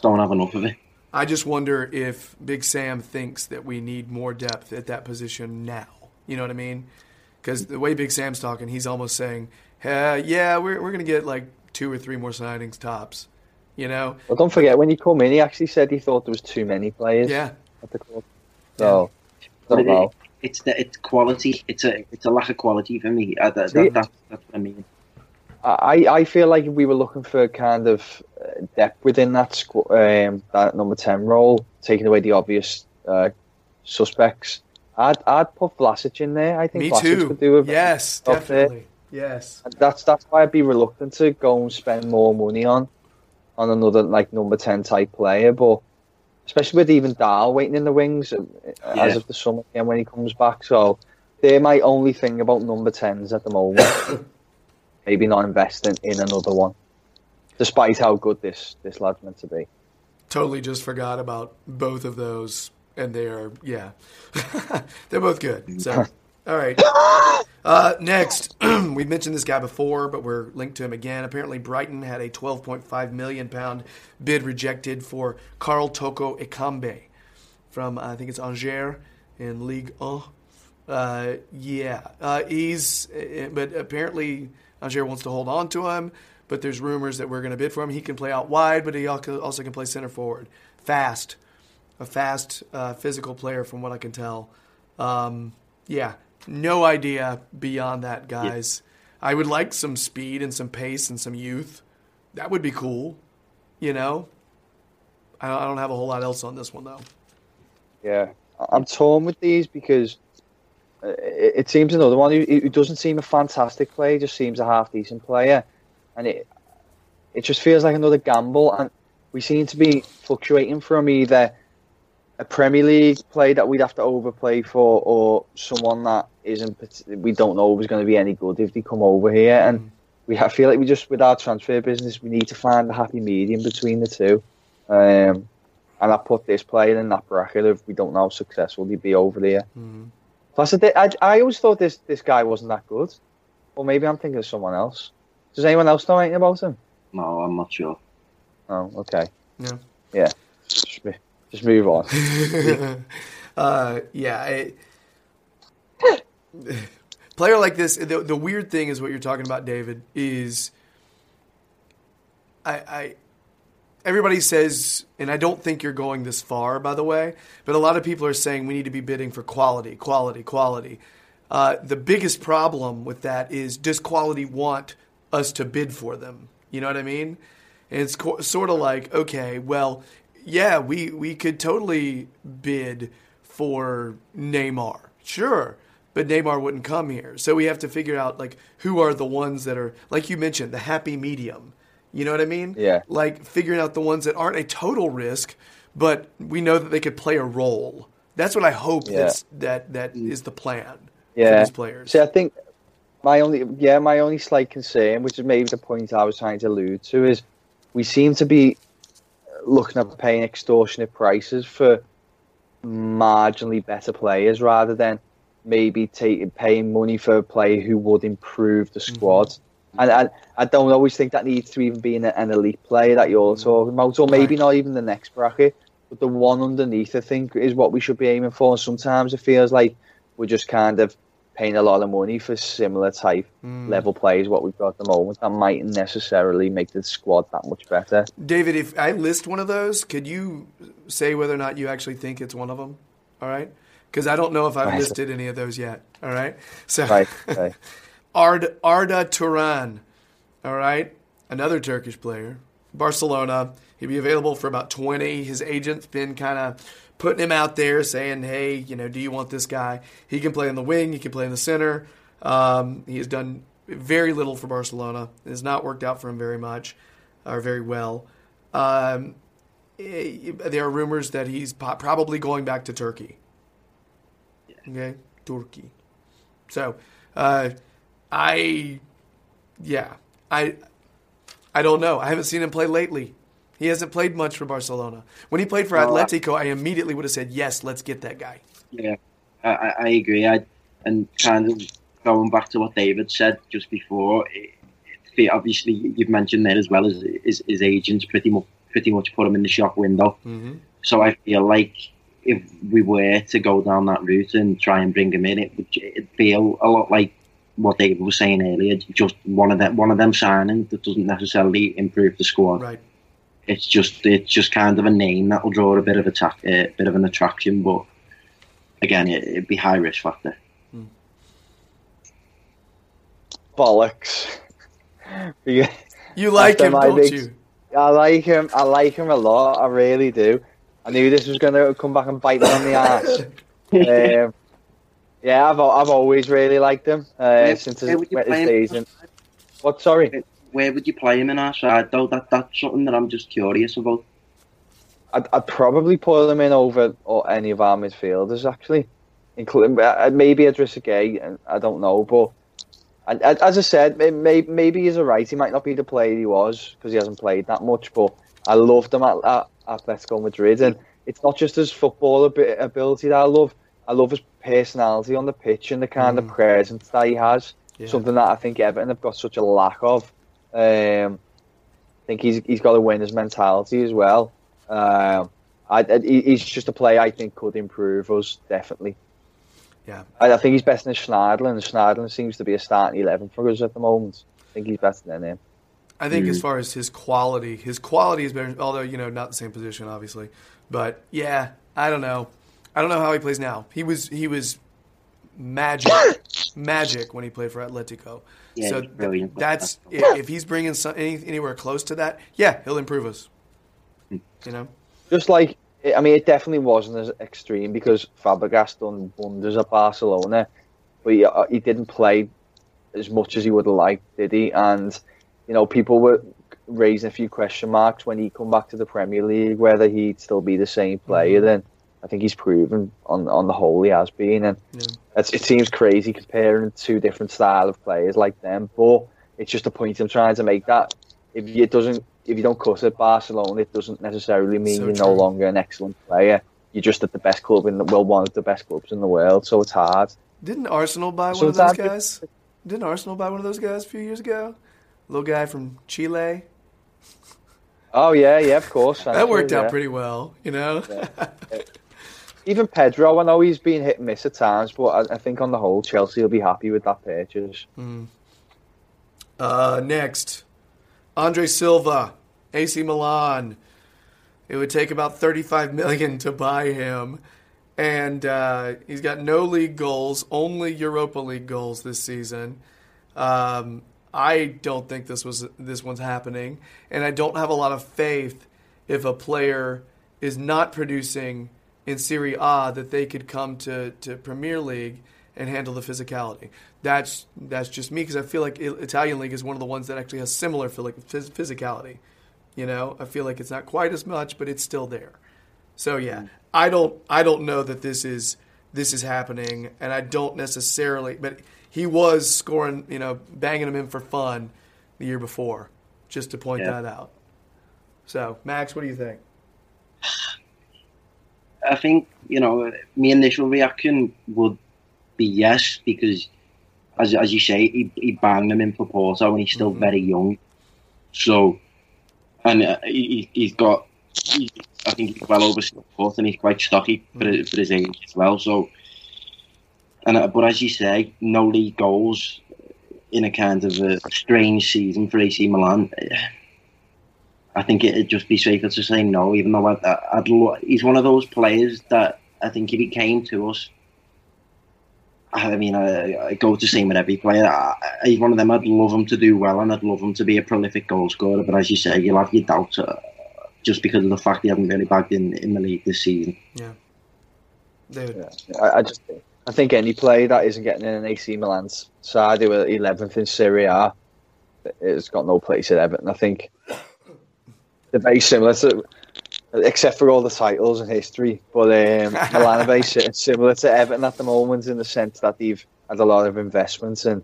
don't have enough of it. I just wonder if Big Sam thinks that we need more depth at that position now. You know what I mean? Because the way Big Sam's talking, he's almost saying, uh, "Yeah, we're we're gonna get like two or three more signings tops." You know? Well, don't forget when he come in, he actually said he thought there was too many players Yeah. at the club. So But don't know. it's the it's quality. It's a it's a lack of quality for me. Uh, that, that, that, that's what I mean. I, I feel like we were looking for kind of uh, depth within that squ- um, that number ten role, taking away the obvious uh, suspects, I'd I'd put Vlasic in there. I think Me Vlasic too. could do a Yes, there. definitely. Yes. And That's that's why I'd be reluctant to go and spend more money on on another like number ten type player, but especially with even Dahl waiting in the wings uh, Yeah. as of the summer again when he comes back. So they're my only thing about number tens at the moment. [coughs] Maybe not investing in another one, despite how good this this lad's meant to be. Totally just forgot about both of those, and they are yeah, [laughs] they're both good. So, [laughs] All right. Uh, next, [clears throat] we've mentioned this guy before, but we're linked to him again. Apparently, Brighton had a 12.5 million pound bid rejected for Karl Toko Ekambi from I think it's Angers in League 1. Uh, yeah, uh, he's uh, but apparently Angers wants to hold on to him. But there's rumors that we're going to bid for him. He can play out wide, but he also can play center forward. Fast, a fast, uh, physical player, from what I can tell. Um, yeah, no idea beyond that, guys. Yeah. I would like some speed and some pace and some youth. That would be cool. You know, I don't have a whole lot else on this one though. Yeah, I'm torn with these because it, it seems another one who, who, doesn't seem a fantastic player, just seems a half decent player, and it it just feels like another gamble. And we seem to be fluctuating from either a Premier League play that we'd have to overplay for, or someone that isn't we don't know is going to be any good if they come over here. And mm. we I feel like we just with our transfer business, we need to find a happy medium between the two. Um, and I put this player in that bracket of we don't know how successful he'd be over there. Mm. Plus, I, I, I always thought this this guy wasn't that good. Or maybe I'm thinking of someone else. Does anyone else know anything about him? No, I'm not sure. Oh, okay. Yeah. Yeah. Just, move on. [laughs] uh, yeah. I, [laughs] player like this, the, the weird thing is what you're talking about, David, is I, I everybody says, and I don't think you're going this far, by the way, but a lot of people are saying we need to be bidding for quality, quality, quality. Uh, the biggest problem with that is does quality want us to bid for them? You know what I mean? And it's co- sort of like, okay, well, yeah, we, we could totally bid for Neymar. Sure. But Neymar wouldn't come here. So we have to figure out like who are the ones that are like you mentioned, the happy medium you know what I mean? Yeah. Like figuring out the ones that aren't a total risk, but we know that they could play a role. That's what I hope yeah. that's, that that mm. is the plan yeah. for these players. See, I think my only yeah my only slight concern, which is maybe the point I was trying to allude to, is we seem to be looking at paying extortionate prices for marginally better players rather than maybe take, paying money for a player who would improve the squad. Mm-hmm. And I, I don't always think that needs to even be an, an elite player that you're mm. talking about, or maybe not even the next bracket, but the one underneath, I think, is what we should be aiming for. And sometimes it feels like we're just kind of paying a lot of money for similar type mm. level players, what we've got at the moment, that mightn't necessarily make the squad that much better. David, if I list one of those, could you say whether or not you actually think it's one of them? All right? Because I don't know if I've right. listed any of those yet. All right? So. Right. [laughs] right. Ard, Arda Turan, all right, another Turkish player. Barcelona. He'd be available for about 20. His agent's been kind of putting him out there saying, hey, you know, do you want this guy? He can play in the wing, he can play in the center. Um, he has done very little for Barcelona. It has not worked out for him very much or very well. Um, eh, there are rumors that he's probably going back to Turkey. Okay, Turkey. So, uh, I, yeah, I, I don't know. I haven't seen him play lately. He hasn't played much for Barcelona. When he played for Atletico, I immediately would have said, "Yes, let's get that guy." Yeah, I, I agree. I, and kind of going back to what David said just before, it, it, obviously you've mentioned there as well as his, his agents pretty much pretty much put him in the shop window. Mm-hmm. So I feel like if we were to go down that route and try and bring him in, it would feel a lot like what David was saying earlier, just one of them one of them signing that doesn't necessarily improve the squad. Right. It's just it's just kind of a name that will draw a bit of a uh, bit of an attraction, but again, it, would be high risk factor. Hmm. Bollocks. [laughs] you like him, don't big, you? I like him. I like him a lot. I really do. I knew this was going to come back and bite me on the ass. [laughs] um, yeah, I've I've always really liked him uh, where, since his, his days. In, what? Sorry. Where would you play him in our side though? That that's something that I'm just curious about. I'd, I'd probably put him in over or any of our midfielders actually, including uh, maybe Idrissa Gueye. I don't know, but and, as I said, maybe, maybe he's right, He might not be the player he was because he hasn't played that much. But I loved him at, at Atletico Madrid, and it's not just his football ability that I love. I love his personality on the pitch and the kind Mm. of presence that he has. Yeah. Something that I think Everton have got such a lack of. Um, I think he's he's got a winner's mentality as well. Um, I, I, he's just a player I think could improve us definitely. Yeah. I, I think he's better than Schneiderlin. and Schneiderlin seems to be a starting eleven for us at the moment. I think he's better than him. I think Mm. as far as his quality, his quality is better. Although you know, not the same position, obviously. But yeah, I don't know. I don't know how he plays now. He was he was magic, [coughs] magic when he played for Atletico. Yeah, so he's brilliant. that's if, if he's bringing some, any, anywhere close to that, yeah, he'll improve us. You know, Just like I mean, it definitely wasn't as extreme because Fabregas done wonders at Barcelona, but he, uh, he didn't play as much as he would have liked, did he? And you know, people were raising a few question marks when he come back to the Premier League whether he'd still be the same player. Then I think he's proven on on the whole he has been, and Yeah. it seems crazy comparing two different style of players like them, but it's just a point I'm trying to make that if it doesn't if you don't cut at Barcelona, it doesn't necessarily mean So you're true. no longer an excellent player. You're just at the best club in the well, one of the best clubs in the world. So it's hard. didn't Arsenal buy one of those guys? Didn't Arsenal buy one of those guys a few years ago? Little guy from Chile. Oh yeah, yeah, of course. [laughs] That actually, worked out yeah. pretty well. You know. [laughs] Even Pedro, I know he's been hit and miss at times, but I, I think on the whole, Chelsea will be happy with that purchase. Uh, next, Andre Silva, AC Milan. It would take about 35 million to buy him, and uh, he's got no league goals, only Europa League goals this season. Um, I don't think this was this one's happening, and I don't have a lot of faith if a player is not producing in Serie A that they could come to, to Premier League and handle the physicality. That's that's just me because I feel like Italian league is one of the ones that actually has similar feel like phys- physicality. You know, I feel like it's not quite as much, but it's still there. So yeah, mm-hmm. I don't I don't know that this is this is happening, and I don't necessarily. But he was scoring, you know, banging them in for fun the year before, just to point Yeah. that out. So Max, what do you think? [sighs] [sighs] I think you know my initial reaction would be yes because, as as you say, he, he banged him in for Porto and he's still very young. So, and uh, he, he's got, he, I think he's well over six foot and he's quite stocky for, his- for his age as well. So, and uh, but as you say, no league goals in a kind of a strange season for AC Milan. I think it'd just be safer to say no, even though I'd, I'd lo- he's one of those players that I think if he came to us, I mean, I, I go to same with every player. I, I- he's one of them. I'd love him to do well, and I'd love him to be a prolific goal scorer. But as you say, you'll have your doubts uh, just because of the fact he hasn't really bagged in in the league this season. Yeah, David. Yeah, I, I just I think any player that isn't getting in an AC Milan's side who are 11th in Serie A has got no place at Everton. I think they're very similar to, except for all the titles and history. But um, Milan are very similar to Everton at the moment in the sense that they've had a lot of investments and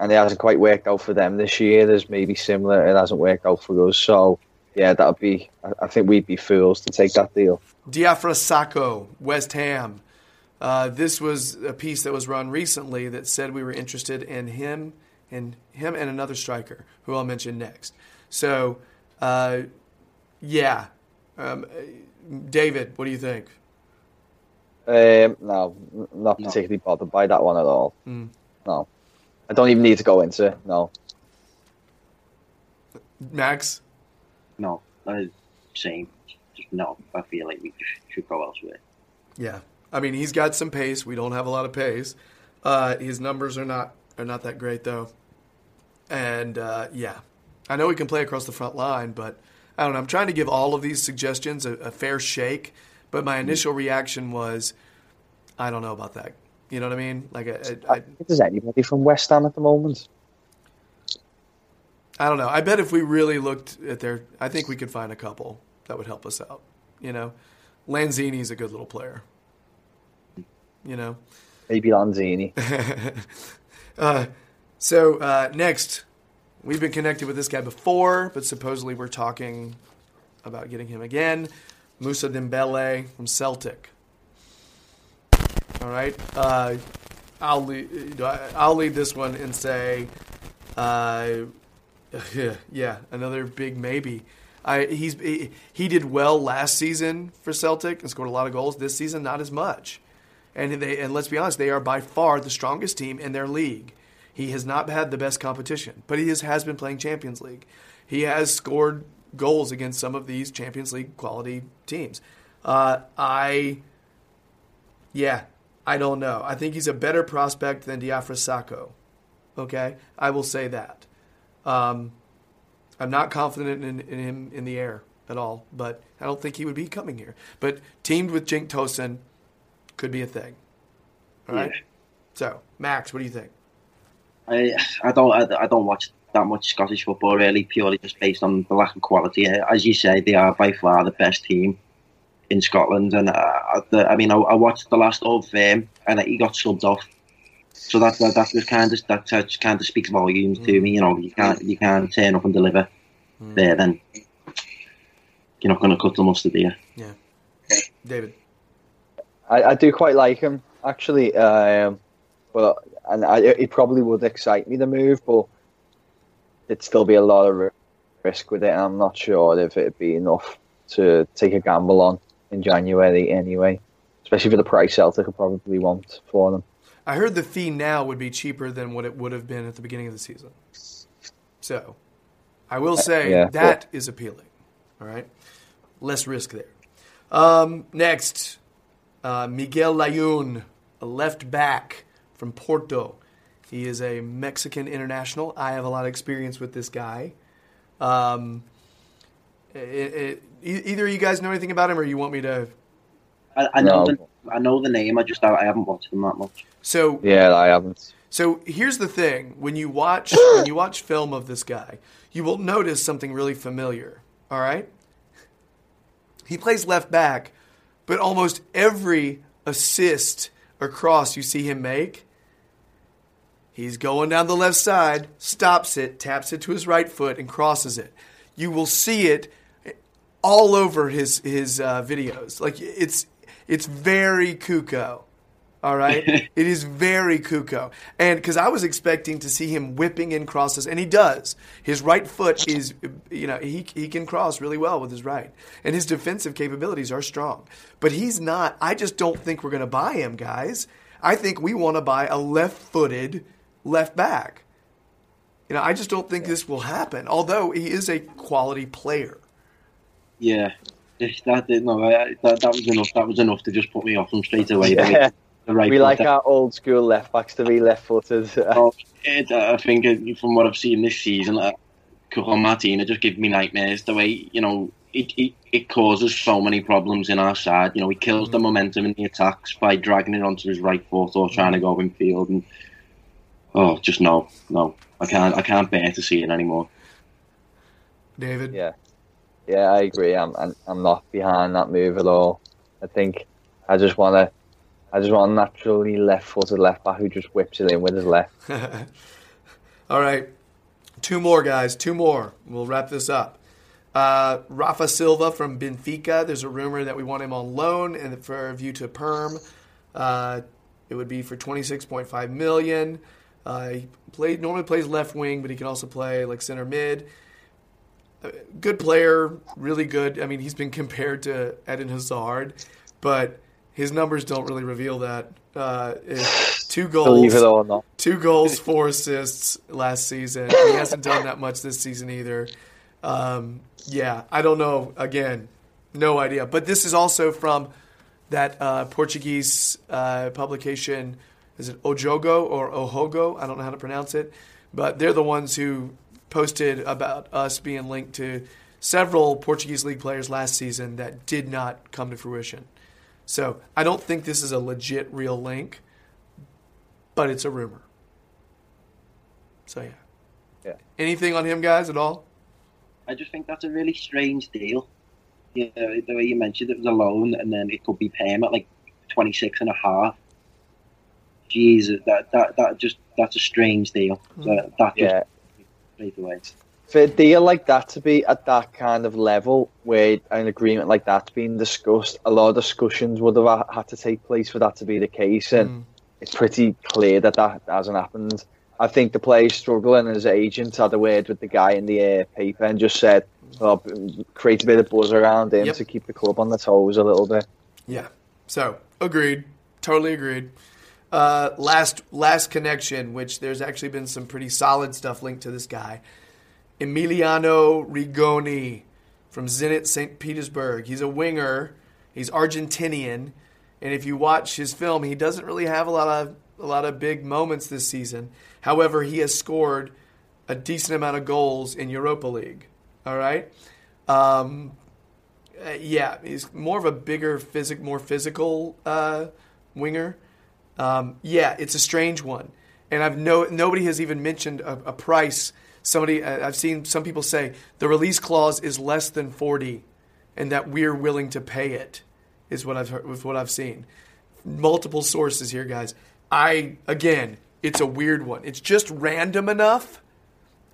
and it hasn't quite worked out for them this year. There's maybe similar. It hasn't worked out for us. So yeah, that would be. I, I think we'd be fools to take that deal. Diafra Sakho, West Ham. Uh, this was a piece that was run recently that said we were interested in him and him and another striker who I'll mention next. So, uh, yeah, um, David, what do you think? Um, no, n- not No. particularly bothered by that one at all. Mm. No, I don't even need to go into it. No, Max? No, same. Just no. I feel like we should, should go elsewhere. Yeah, I mean he's got some pace. We don't have a lot of pace. Uh, his numbers are not are not that great though, and uh, yeah, I know he can play across the front line, but I don't know. I'm trying to give all of these suggestions a, a fair shake, but my initial reaction was, I don't know about that. You know what I mean? Like I, I, I there's anybody from West Ham at the moment. I don't know. I bet if we really looked at their, I think we could find a couple that would help us out. You know, Lanzini's a good little player. You know. Maybe Lanzini. [laughs] Uh, so uh, next, we've been connected with this guy before, but supposedly we're talking about getting him again. Moussa Dembele from Celtic. All right. Uh, I'll lead, I'll lead this one and say, uh, [laughs] yeah, another big maybe. I, he's he, did well last season for Celtic and scored a lot of goals. This season, not as much. And they and let's be honest, they are by far the strongest team in their league. He has not had the best competition, but he has, has been playing Champions League. He has scored goals against some of these Champions League quality teams. Uh, I, yeah, I don't know. I think he's a better prospect than Diafra Sakho. Okay, I will say that. Um, I'm not confident in, in, him in the air at all, but I don't think he would be coming here. But teamed with Cenk Tosun could be a thing. All right. Yeah. So, Max, what do you think? I I don't I, I don't watch that much Scottish football really, purely just based on the lack of quality. As you say, they are by far the best team in Scotland, and uh, the, I mean I, I watched the last Old Firm, and he got subbed off. So that that, that just kind of that just kind of speaks volumes to me. You know, you can't you can't turn up and deliver there, then you're not going to cut the mustard here. Yeah. David. I, I do quite like him actually, um, but and I, it probably would excite me the move, but it'd still be a lot of risk with it, and I'm not sure if it'd be enough to take a gamble on in January anyway, especially for the price Celtic will probably want for them. I heard the fee now would be cheaper than what it would have been at the beginning of the season. So, I will say yeah. that is appealing. All right, less risk there. Um, next, uh, Miguel Layun, a left back from Porto. He is a Mexican international. I have a lot of experience with this guy. Um, it, it, either you guys know anything about him, or you want me to? I, I know No. the, I know the name. I just I haven't watched him that much. So Yeah, I haven't. So here's the thing: when you watch [gasps] when you watch film of this guy, you will notice something really familiar. All right, he plays left back, but almost every assist or cross you see him make, he's going down the left side, stops it, taps it to his right foot, and crosses it. You will see it all over his his uh, videos. Like it's it's very Cuco. All right, [laughs] it is very Cuco, and because I was expecting to see him whipping in crosses, and he does. His right foot is, you know, he he can cross really well with his right, and his defensive capabilities are strong. But he's not. I just don't think we're going to buy him, guys. I think we want to buy a left-footed left back. You know, I just don't think this will happen. Although he is a quality player. Yeah, If that did no, I, that that was enough. That was enough to just put me off them straight away. Yeah. the right We like our old school left backs to be left footed. [laughs] Oh, I think from what I've seen this season, uh, Cuco Martina just gives me nightmares. The way you know it, it it causes so many problems in our side. You know, he kills the momentum in the attacks by dragging it onto his right foot or trying to go in field. And oh, just no, no, I can't, I can't bear to see it anymore. David. Yeah, yeah, I agree. I'm, I'm, I'm not behind that move at all. I think I just want to, I just want a naturally left-footed left back who just whips it in with his left. [laughs] All right. Two more, guys. Two more. We'll wrap this up. Uh, Rafa Silva from Benfica. There's a rumor that we want him on loan and for a view to perm. Uh, it would be for 26.5 million. Uh, he played normally plays left wing, but he can also play like center mid. Uh, Good player, really good. I mean, he's been [laughs] compared to Eden Hazard, but his numbers don't really reveal that. Uh, two goals Believe it or not. two goals, four assists last season. He hasn't done that much this season either. Um, yeah, I don't know. Again, no idea. But this is also from that uh, Portuguese uh, publication. Is it Ojogo or Ohogo? I don't know how to pronounce it. But they're the ones who posted about us being linked to several Portuguese league players last season that did not come to fruition. So I don't think this is a legit real link but it's a rumor. So yeah. Yeah. Anything on him, guys, at all? I just think that's a really strange deal. You know, the way you mentioned it was a loan, and then it could be paying at like 26 and a half. Jesus, that that that just that's a strange deal. That, that just Yeah, straight away. for a deal like that to be at that kind of level, where an agreement like that's being discussed, a lot of discussions would have had to take place for that to be the case, and Mm. it's pretty clear that that hasn't happened. I think the player's struggling, and his agent had a word with the guy in the uh, paper and just said, well, create a bit of buzz around him Yep. to keep the club on the toes a little bit. Yeah. So agreed. Totally agreed. Uh, last last connection, which there's actually been some pretty solid stuff linked to this guy, Emiliano Rigoni from Zenit St. Petersburg. He's a winger. He's Argentinian, and if you watch his film, he doesn't really have a lot of a lot of big moments this season. However, he has scored a decent amount of goals in Europa League. All right. Um, uh, yeah, he's more of a bigger, physic, more physical uh, winger. Um, yeah, it's a strange one, and I've no nobody has even mentioned a, a price. Somebody I've seen some people say the release clause is less than forty, and that we're willing to pay it. Is what I've heard, with what I've seen. Multiple sources here, guys. I again, it's a weird one. It's just random enough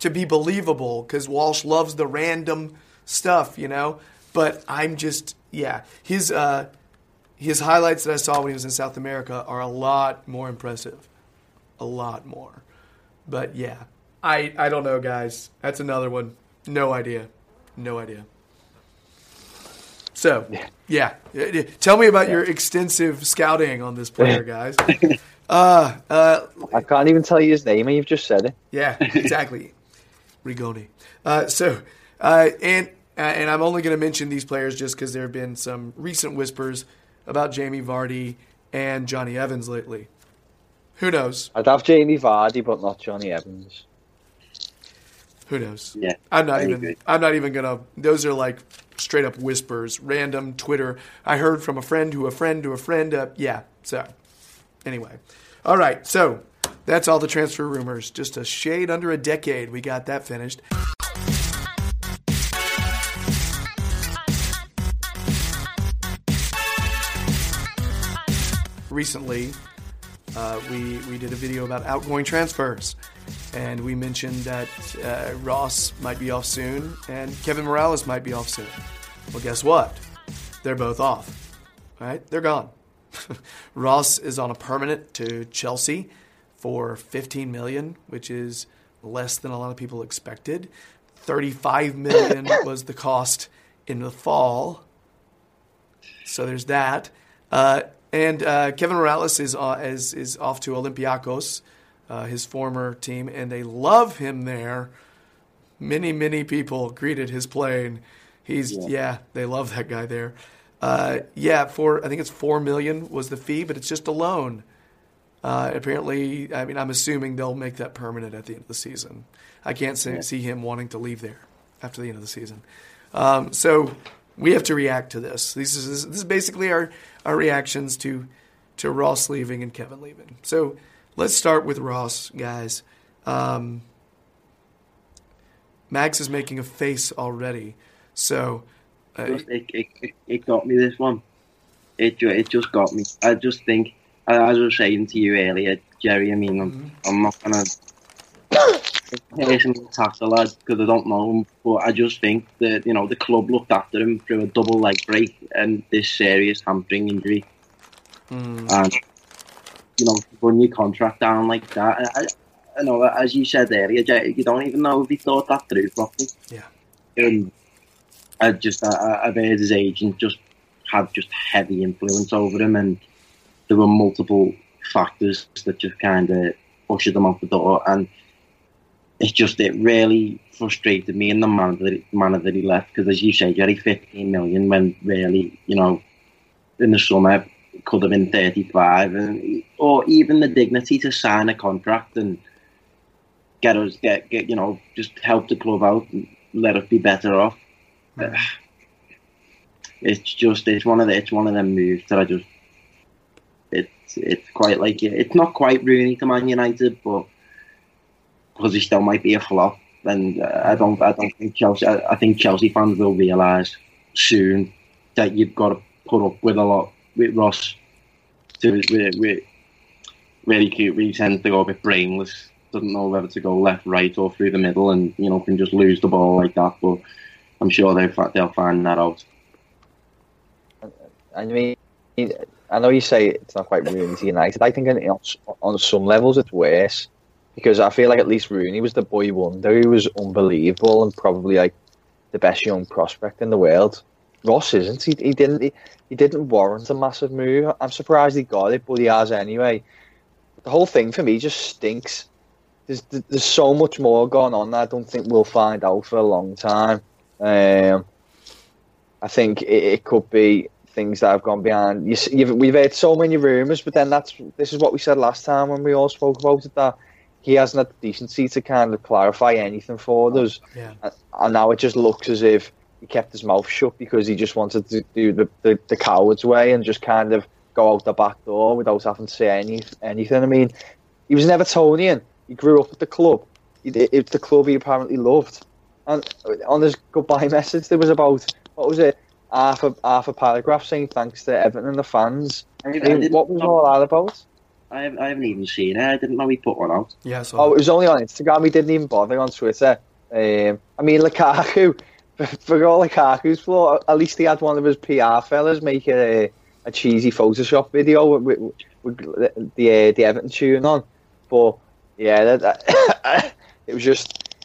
to be believable because Walsh loves the random stuff, you know. But I'm just, yeah, his uh, his highlights that I saw when he was in South America are a lot more impressive, a lot more. But yeah, I I don't know, guys. That's another one. No idea, no idea. So yeah, yeah. tell me about your extensive scouting on this player, [laughs] guys. Uh, uh, I can't even tell you his name, and you've just said it. yeah, exactly. [laughs] Rigoni. Uh, so, uh, and uh, and I'm only going to mention these players just because there have been some recent whispers about Jamie Vardy and Jonny Evans lately. Who knows? I'd have Jamie Vardy, but not Jonny Evans. Who knows? Yeah, I'm not even. agree. I'm not even gonna. Those are like straight up whispers, random Twitter. I heard from a friend to a friend to a friend. Uh, yeah. So, anyway, all right. So that's all the transfer rumors. Just a shade under a decade. We got that finished. Recently, uh, we we did a video about outgoing transfers, and we mentioned that uh, Ross might be off soon and Kevin Mirallas might be off soon. Well, guess what? They're both off. right? they're gone. [laughs] Ross is on a permanent to Chelsea for 15 million, which is less than a lot of people expected. 35 [laughs] million was the cost in the fall. So there's that. Uh, and uh, Kevin Mirallas is, uh, is is off to Olympiacos, uh, his former team, and they love him there. Many many people greeted his plane. He's yeah, they love that guy there. Uh, yeah, for I think it's four million was the fee, but it's just a loan. Uh, apparently, I mean, I'm assuming they'll make that permanent at the end of the season. I can't see, see him wanting to leave there after the end of the season. Um, so we have to react to this. This is this is basically our our reactions to to Ross leaving and Kevin leaving. So let's start with Ross, guys. Um, Max is making a face already. So uh, it, it, it, it got me this one. It it just got me. I just think, as I was saying to you earlier, Jerry. I mean, I'm, I'm not gonna attack the lad because I don't know him, but I just think that you know the club looked after him through a double leg break and this serious hamstring injury, hmm. and you know run your contract down like that. I, I, know, as you said earlier, you don't even know if he thought that through properly. yeah, and I just I, I've heard his agent just had just heavy influence over him, and there were multiple factors that just kind of ushered him out the door, and it just it really frustrated me in the manner that he, manner that he left because, as you say, Jerry, 15 million when really you know in the summer could have been 35, and or even the dignity to sign a contract and get us get get you know just help the club out and let us be better off. [sighs] It's just it's one of the it's one of them moves that I just it's it's quite like it's not quite Rooney to Man United, but because he still might be a flop, and I don't I don't think Chelsea I, think Chelsea fans will realise soon that you've got to put up with a lot with Ross to with, with where he, tends to go a bit brainless doesn't know whether to go left, right, or through the middle, and you know can just lose the ball like that. But I'm sure they they'll find that out. I mean, I know you say it's not quite Rooney to United. I think on some levels it's worse because I feel like at least Rooney was the boy wonder. He was unbelievable and probably like the best young prospect in the world. Ross isn't. He, he didn't. He, he didn't warrant a massive move. I'm surprised he got it, but he has anyway. The whole thing for me just stinks. There's there's so much more going on that I don't think we'll find out for a long time. Um, I think it, it could be things that have gone behind. You, we've heard so many rumours, but then that's this is what we said last time when we all spoke about it that he hasn't had the decency to kind of clarify anything for oh, us. Yeah. And, and now it just looks as if he kept his mouth shut because he just wanted to do the, the, the coward's way and just kind of go out the back door without having to say any, anything. I mean, he was an Evertonian. He grew up at the club. It's the club he apparently loved. And on his goodbye [laughs] message, there was about, what was it, half a, half a paragraph saying thanks to Everton and the fans. I, I mean, what was all that about? I haven't, I haven't even seen it. I didn't know he put one out. Yeah. So Oh, it was only on Instagram. He didn't even bother on Twitter. Um, I mean, Lukaku, [laughs] for all Lukaku's flaw, at least he had one of his PR fellas make a, a cheesy Photoshop video with, with, with the uh, the Everton tune on. But yeah, that, that- [laughs] it was just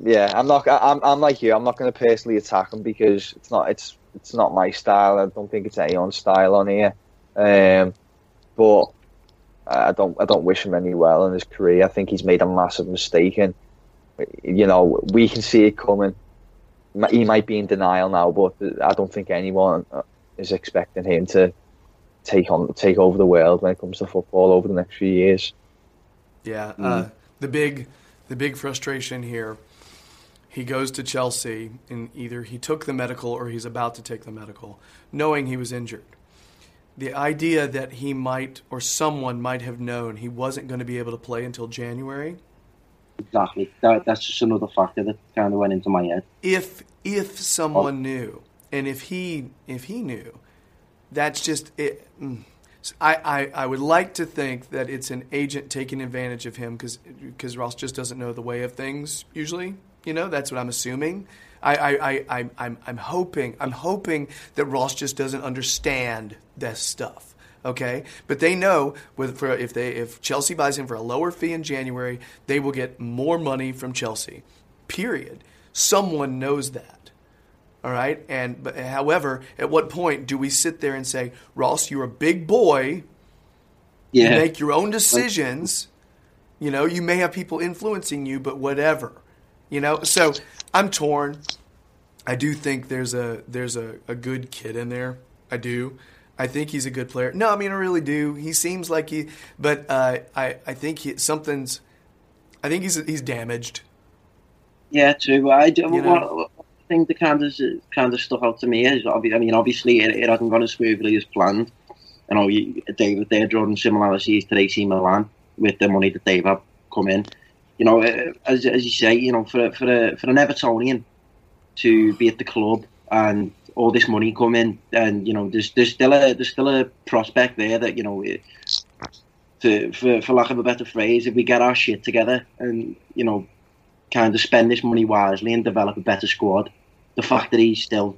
yeah. I'm not. I'm I'm like you. I'm not going to personally attack him because it's not. It's it's not my style. I don't think it's anyone's style on here. Um, but I don't I don't wish him any well in his career. I think he's made a massive mistake, and you know we can see it coming. He might be in denial now, but I don't think anyone is expecting him to take on take over the world when it comes to football over the next few years. Yeah, uh, the big, the big frustration here. He goes to Chelsea, and either he took the medical or he's about to take the medical, knowing he was injured. The idea that he might or someone might have known he wasn't going to be able to play until January. Exactly. That, that's just another factor that kind of went into my head. If if someone knew, and if he if he knew, that's just it. mm. I, I, I would like to think that it's an agent taking advantage of him because Ross just doesn't know the way of things usually. You know, that's what I'm assuming. I, I, I, I, I'm, I'm hoping I'm hoping that Ross just doesn't understand this stuff. Okay, but they know with for if they if Chelsea buys him for a lower fee in January, they will get more money from Chelsea. Period. Someone knows that. All right, and but however, at what point do we sit there and say, Ross, you're a big boy, you Yeah. make your own decisions. You know, you may have people influencing you, but whatever. You know, so I'm torn. I do think there's a there's a, a good kid in there. I do. I think he's a good player. No, I mean I really do. He seems like he, but uh, I I think he, something's. I think he's he's damaged. Yeah, true. I do. You know? think the kind of kind of stuck out to me is, I mean, obviously it, it hasn't gone as smoothly as planned. You know, you, David, they're drawing similarities to AC Milan with the money that they've had come in. You know, uh, as as you say, you know, for for a, for an Evertonian to be at the club and all this money come in, and you know, there's there's still a there's still a prospect there that you know. To, for, for lack of a better phrase, if we get our shit together and you know kind of spend this money wisely and develop a better squad. The fact that he still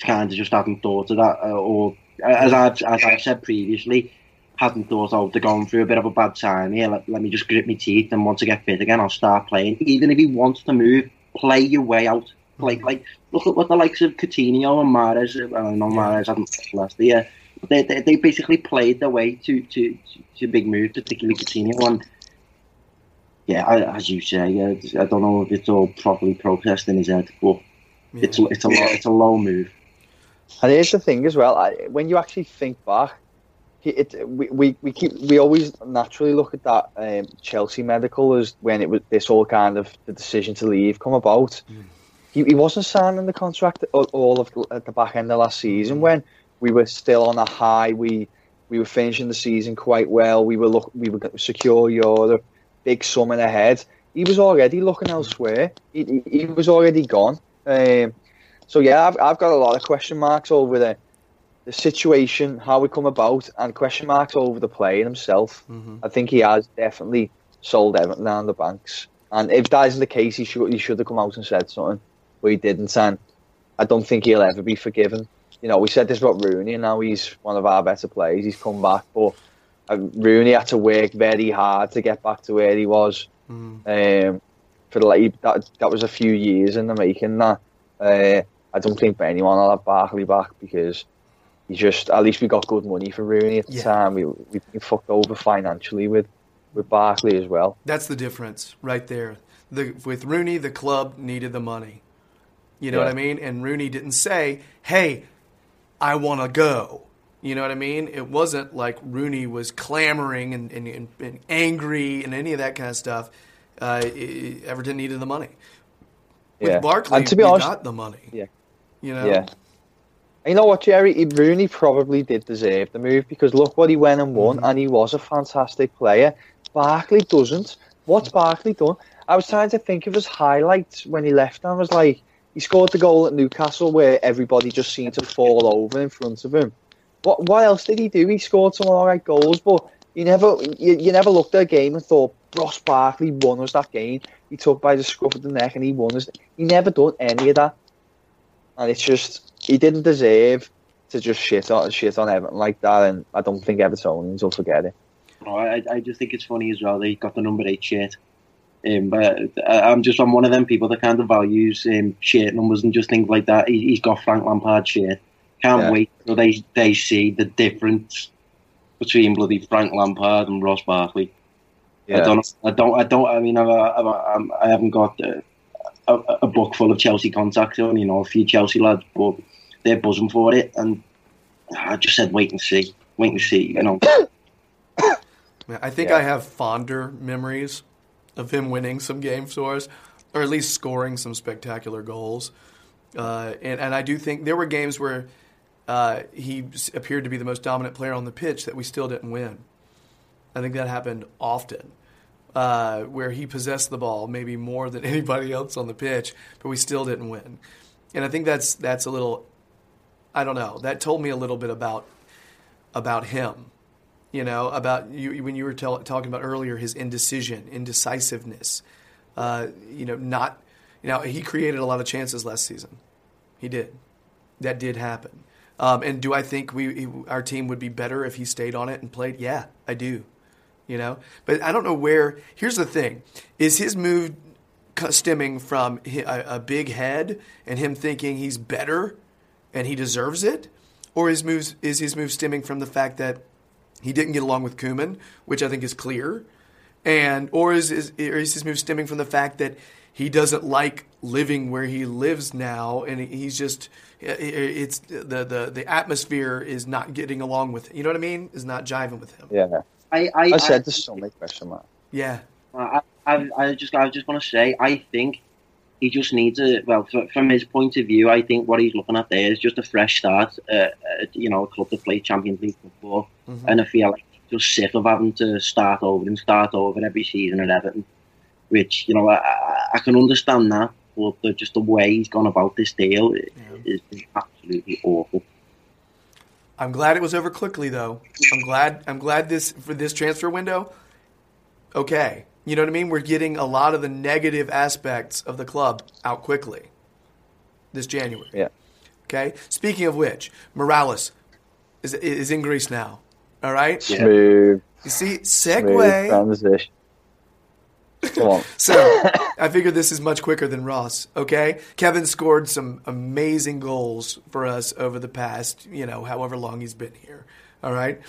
kind of just hadn't thought of that, uh, or as I've as I've said previously, hadn't thought, oh, they're going through a bit of a bad time here. Let, let me just grit my teeth, and once I get fit again, I'll start playing. Even if he wants to move, play your way out. Like like look at what the likes of Coutinho and Mahrez. Well, no, Mahrez hadn't played last year. They, they they basically played their way to to to big moves, particularly Coutinho and yeah, I, as you say, uh, I don't know if it's all properly processed in his head, but it's it's a low, it's a low move. And here's the thing as well. I, when you actually think back, it, we, we, we keep we always naturally look at that um, Chelsea medical as when it was this all kind of the decision to leave come about. He, he wasn't signing the contract all, all of at the back end of last season when we were still on a high. We we were finishing the season quite well. We were look we were secure Europe, big summer ahead. He was already looking elsewhere. He, he, he was already gone. Um, so yeah, I've, I've got a lot of question marks over the the situation, how we come about, and question marks over the player himself. Mhm. I think he has definitely sold Everton down the banks. And if that isn't the case, he should he should have come out and said something, but he didn't. And I don't think he'll ever be forgiven. You know, we said this about Rooney, and now he's one of our better players. He's come back, but uh, Rooney had to work very hard to get back to where he was. Um, for like that, that was a few years in the making. That uh, I don't think anyone will have Barkley back because he just at least we got good money for Rooney at the Yeah. time. We we been fucked over financially with with Barkley as well. That's the difference right there. The with Rooney, the club needed the money. You know Yeah. what I mean? And Rooney didn't say, "Hey, I want to go." You know what I mean? It wasn't like Rooney was clamoring and, and, and, and angry and any of that kind of stuff. Uh, i- i- Everton needed the money. With Yeah. Barkley, And to be honest- got the money. Yeah. You know? Yeah. You know what, Jerry? He, Rooney probably did deserve the move because look what he went and won, mm-hmm. and he was a fantastic player. Barkley doesn't. What's Barkley done? I was trying to think of his highlights when he left, and I was like, he scored the goal at Newcastle where everybody just seemed to fall over in front of him. What what else did he do? He scored some all right goals, but you never you, you never looked at a game and thought Ross Barkley won us that game. He took by the scruff of the neck and he won us. He never done any of that, and it's just he didn't deserve to just shit on shit on Everton like that. And I don't think Evertonians will forget it. No, I, I just think it's funny as well They got the number eight shirt. Um, but I- I'm just I'm one of them people that kind of values um, shirt numbers and just things like that. He, he's got Frank Lampard's shirt. Can't Yeah. wait till they they see the difference between bloody Frank Lampard and Ross Barkley. I don't. I don't. I don't. I mean, I, I, I'm- I haven't got uh, a, a book full of Chelsea contacts on. You know, a few Chelsea lads, but they're buzzing for it, and I just said, wait and see, wait and see. You know. [coughs] I think Yeah. I have fonder memories of him winning some games for us, or at least scoring some spectacular goals. Uh, and, and I do think there were games where uh, he appeared to be the most dominant player on the pitch that we still didn't win. I think that happened often, uh, where he possessed the ball maybe more than [laughs] anybody else on the pitch, but we still didn't win. And I think that's that's a little, I don't know, that told me a little bit about about him you know, about you when you were tell, talking about earlier his indecision, indecisiveness. Uh, you know, not you know he created a lot of chances last season. He did. That did happen. Um, and do I think we our team would be better if he stayed on it and played? Yeah, I do. You know, but I don't know where. Here's the thing: is his move stemming from a, big head and him thinking he's better and he deserves it, or his moves is his move stemming from the fact that he didn't get along with Koeman, which I think is clear, and or is is, or is his move stemming from the fact that he doesn't like living where he lives now, and he's just it's the the the atmosphere is not getting along with it. You know what I mean? Is not jiving with him. Yeah, I, I, I said there's so many question marks. Yeah, I, I, I just, I just want to say, I think he just needs a. Well, f- from his point of view, I think what he's looking at there is just a fresh start. Uh, uh, you know, a club to play Champions League football, and I feel like he's just sick of having to start over and start over every season at Everton. Which you know, I, I, I can understand that, but the, just the way he's gone about this deal is, is absolutely awful. I'm glad it was over quickly though. I'm glad I'm glad this for this transfer window. Okay. You know what I mean? We're getting a lot of the negative aspects of the club out quickly this January. Yeah. Okay? Speaking of which, Mirallas is is in Greece now. All right? Smooth, You see, segue. transition. Come on. [laughs] So I figure this is much quicker than Ross. Okay, Kevin scored some amazing goals for us over the past, you know, however long he's been here. All right,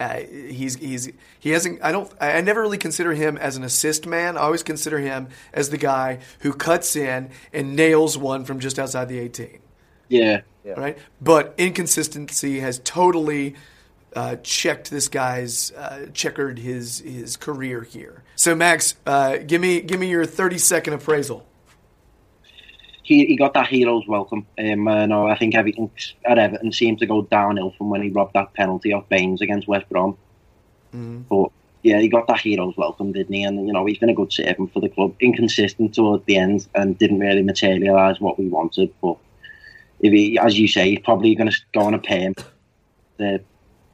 uh, he's he's he hasn't. I don't. I never really consider him as an assist man. I always consider him as the guy who cuts in and nails one from just outside the eighteen. Yeah. Yeah. Right, but inconsistency has totally. Uh, checked this guy's uh, checkered his his career here. So Max, uh, give me give me your thirty second appraisal. he, he got that hero's welcome. Um, uh, no, I think everything at Everton seemed to go downhill from when he robbed that penalty off Baines against West Brom. But yeah, he got that hero's welcome, didn't he? And you know he's been a good servant for the club. Inconsistent towards the end and didn't really materialise what we wanted. But if he, as you say, he's probably going to go on a uh,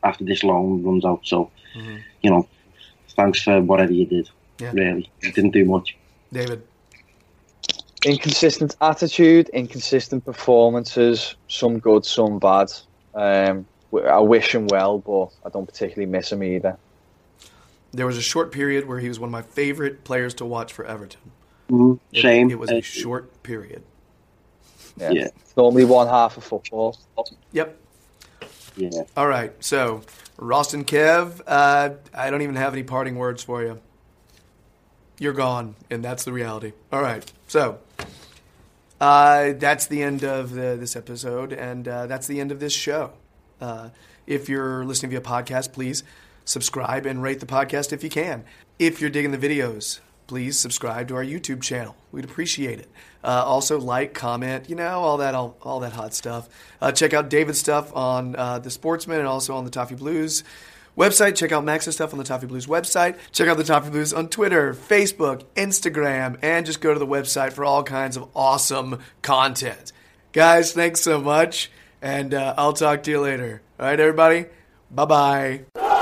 after this loan runs out. So you know, thanks for whatever you did. Yeah. Really, he didn't do much. David. Inconsistent attitude, inconsistent performances, some good, some bad. Um, I wish him well, but I don't particularly miss him either. There was a short period where he was one of my favorite players to watch for Everton. Mhm. It- Shame. It, was a short period. Yeah. Yeah. It's normally one half of football. Yep. yeah. All right. So, Roston Kev, uh, I don't even have any parting words for you. You're gone, and that's the reality. All right. So, uh, that's the end of the, this episode, and uh, that's the end of this show. Uh, if you're listening via podcast, please subscribe and rate the podcast if you can. If you're digging the videos, please subscribe to our YouTube channel. We'd appreciate it. Uh, also, like, comment, you know, all that, all, all that hot stuff. Uh, check out David's stuff on uh, the Sportsman and also on the Toffee Blues website. Check out Max's stuff on the Toffee Blues website. Check out the Toffee Blues on Twitter, Facebook, Instagram, and just go to the website for all kinds of awesome content. Guys, thanks so much, and uh, I'll talk to you later. All right, everybody? Bye bye.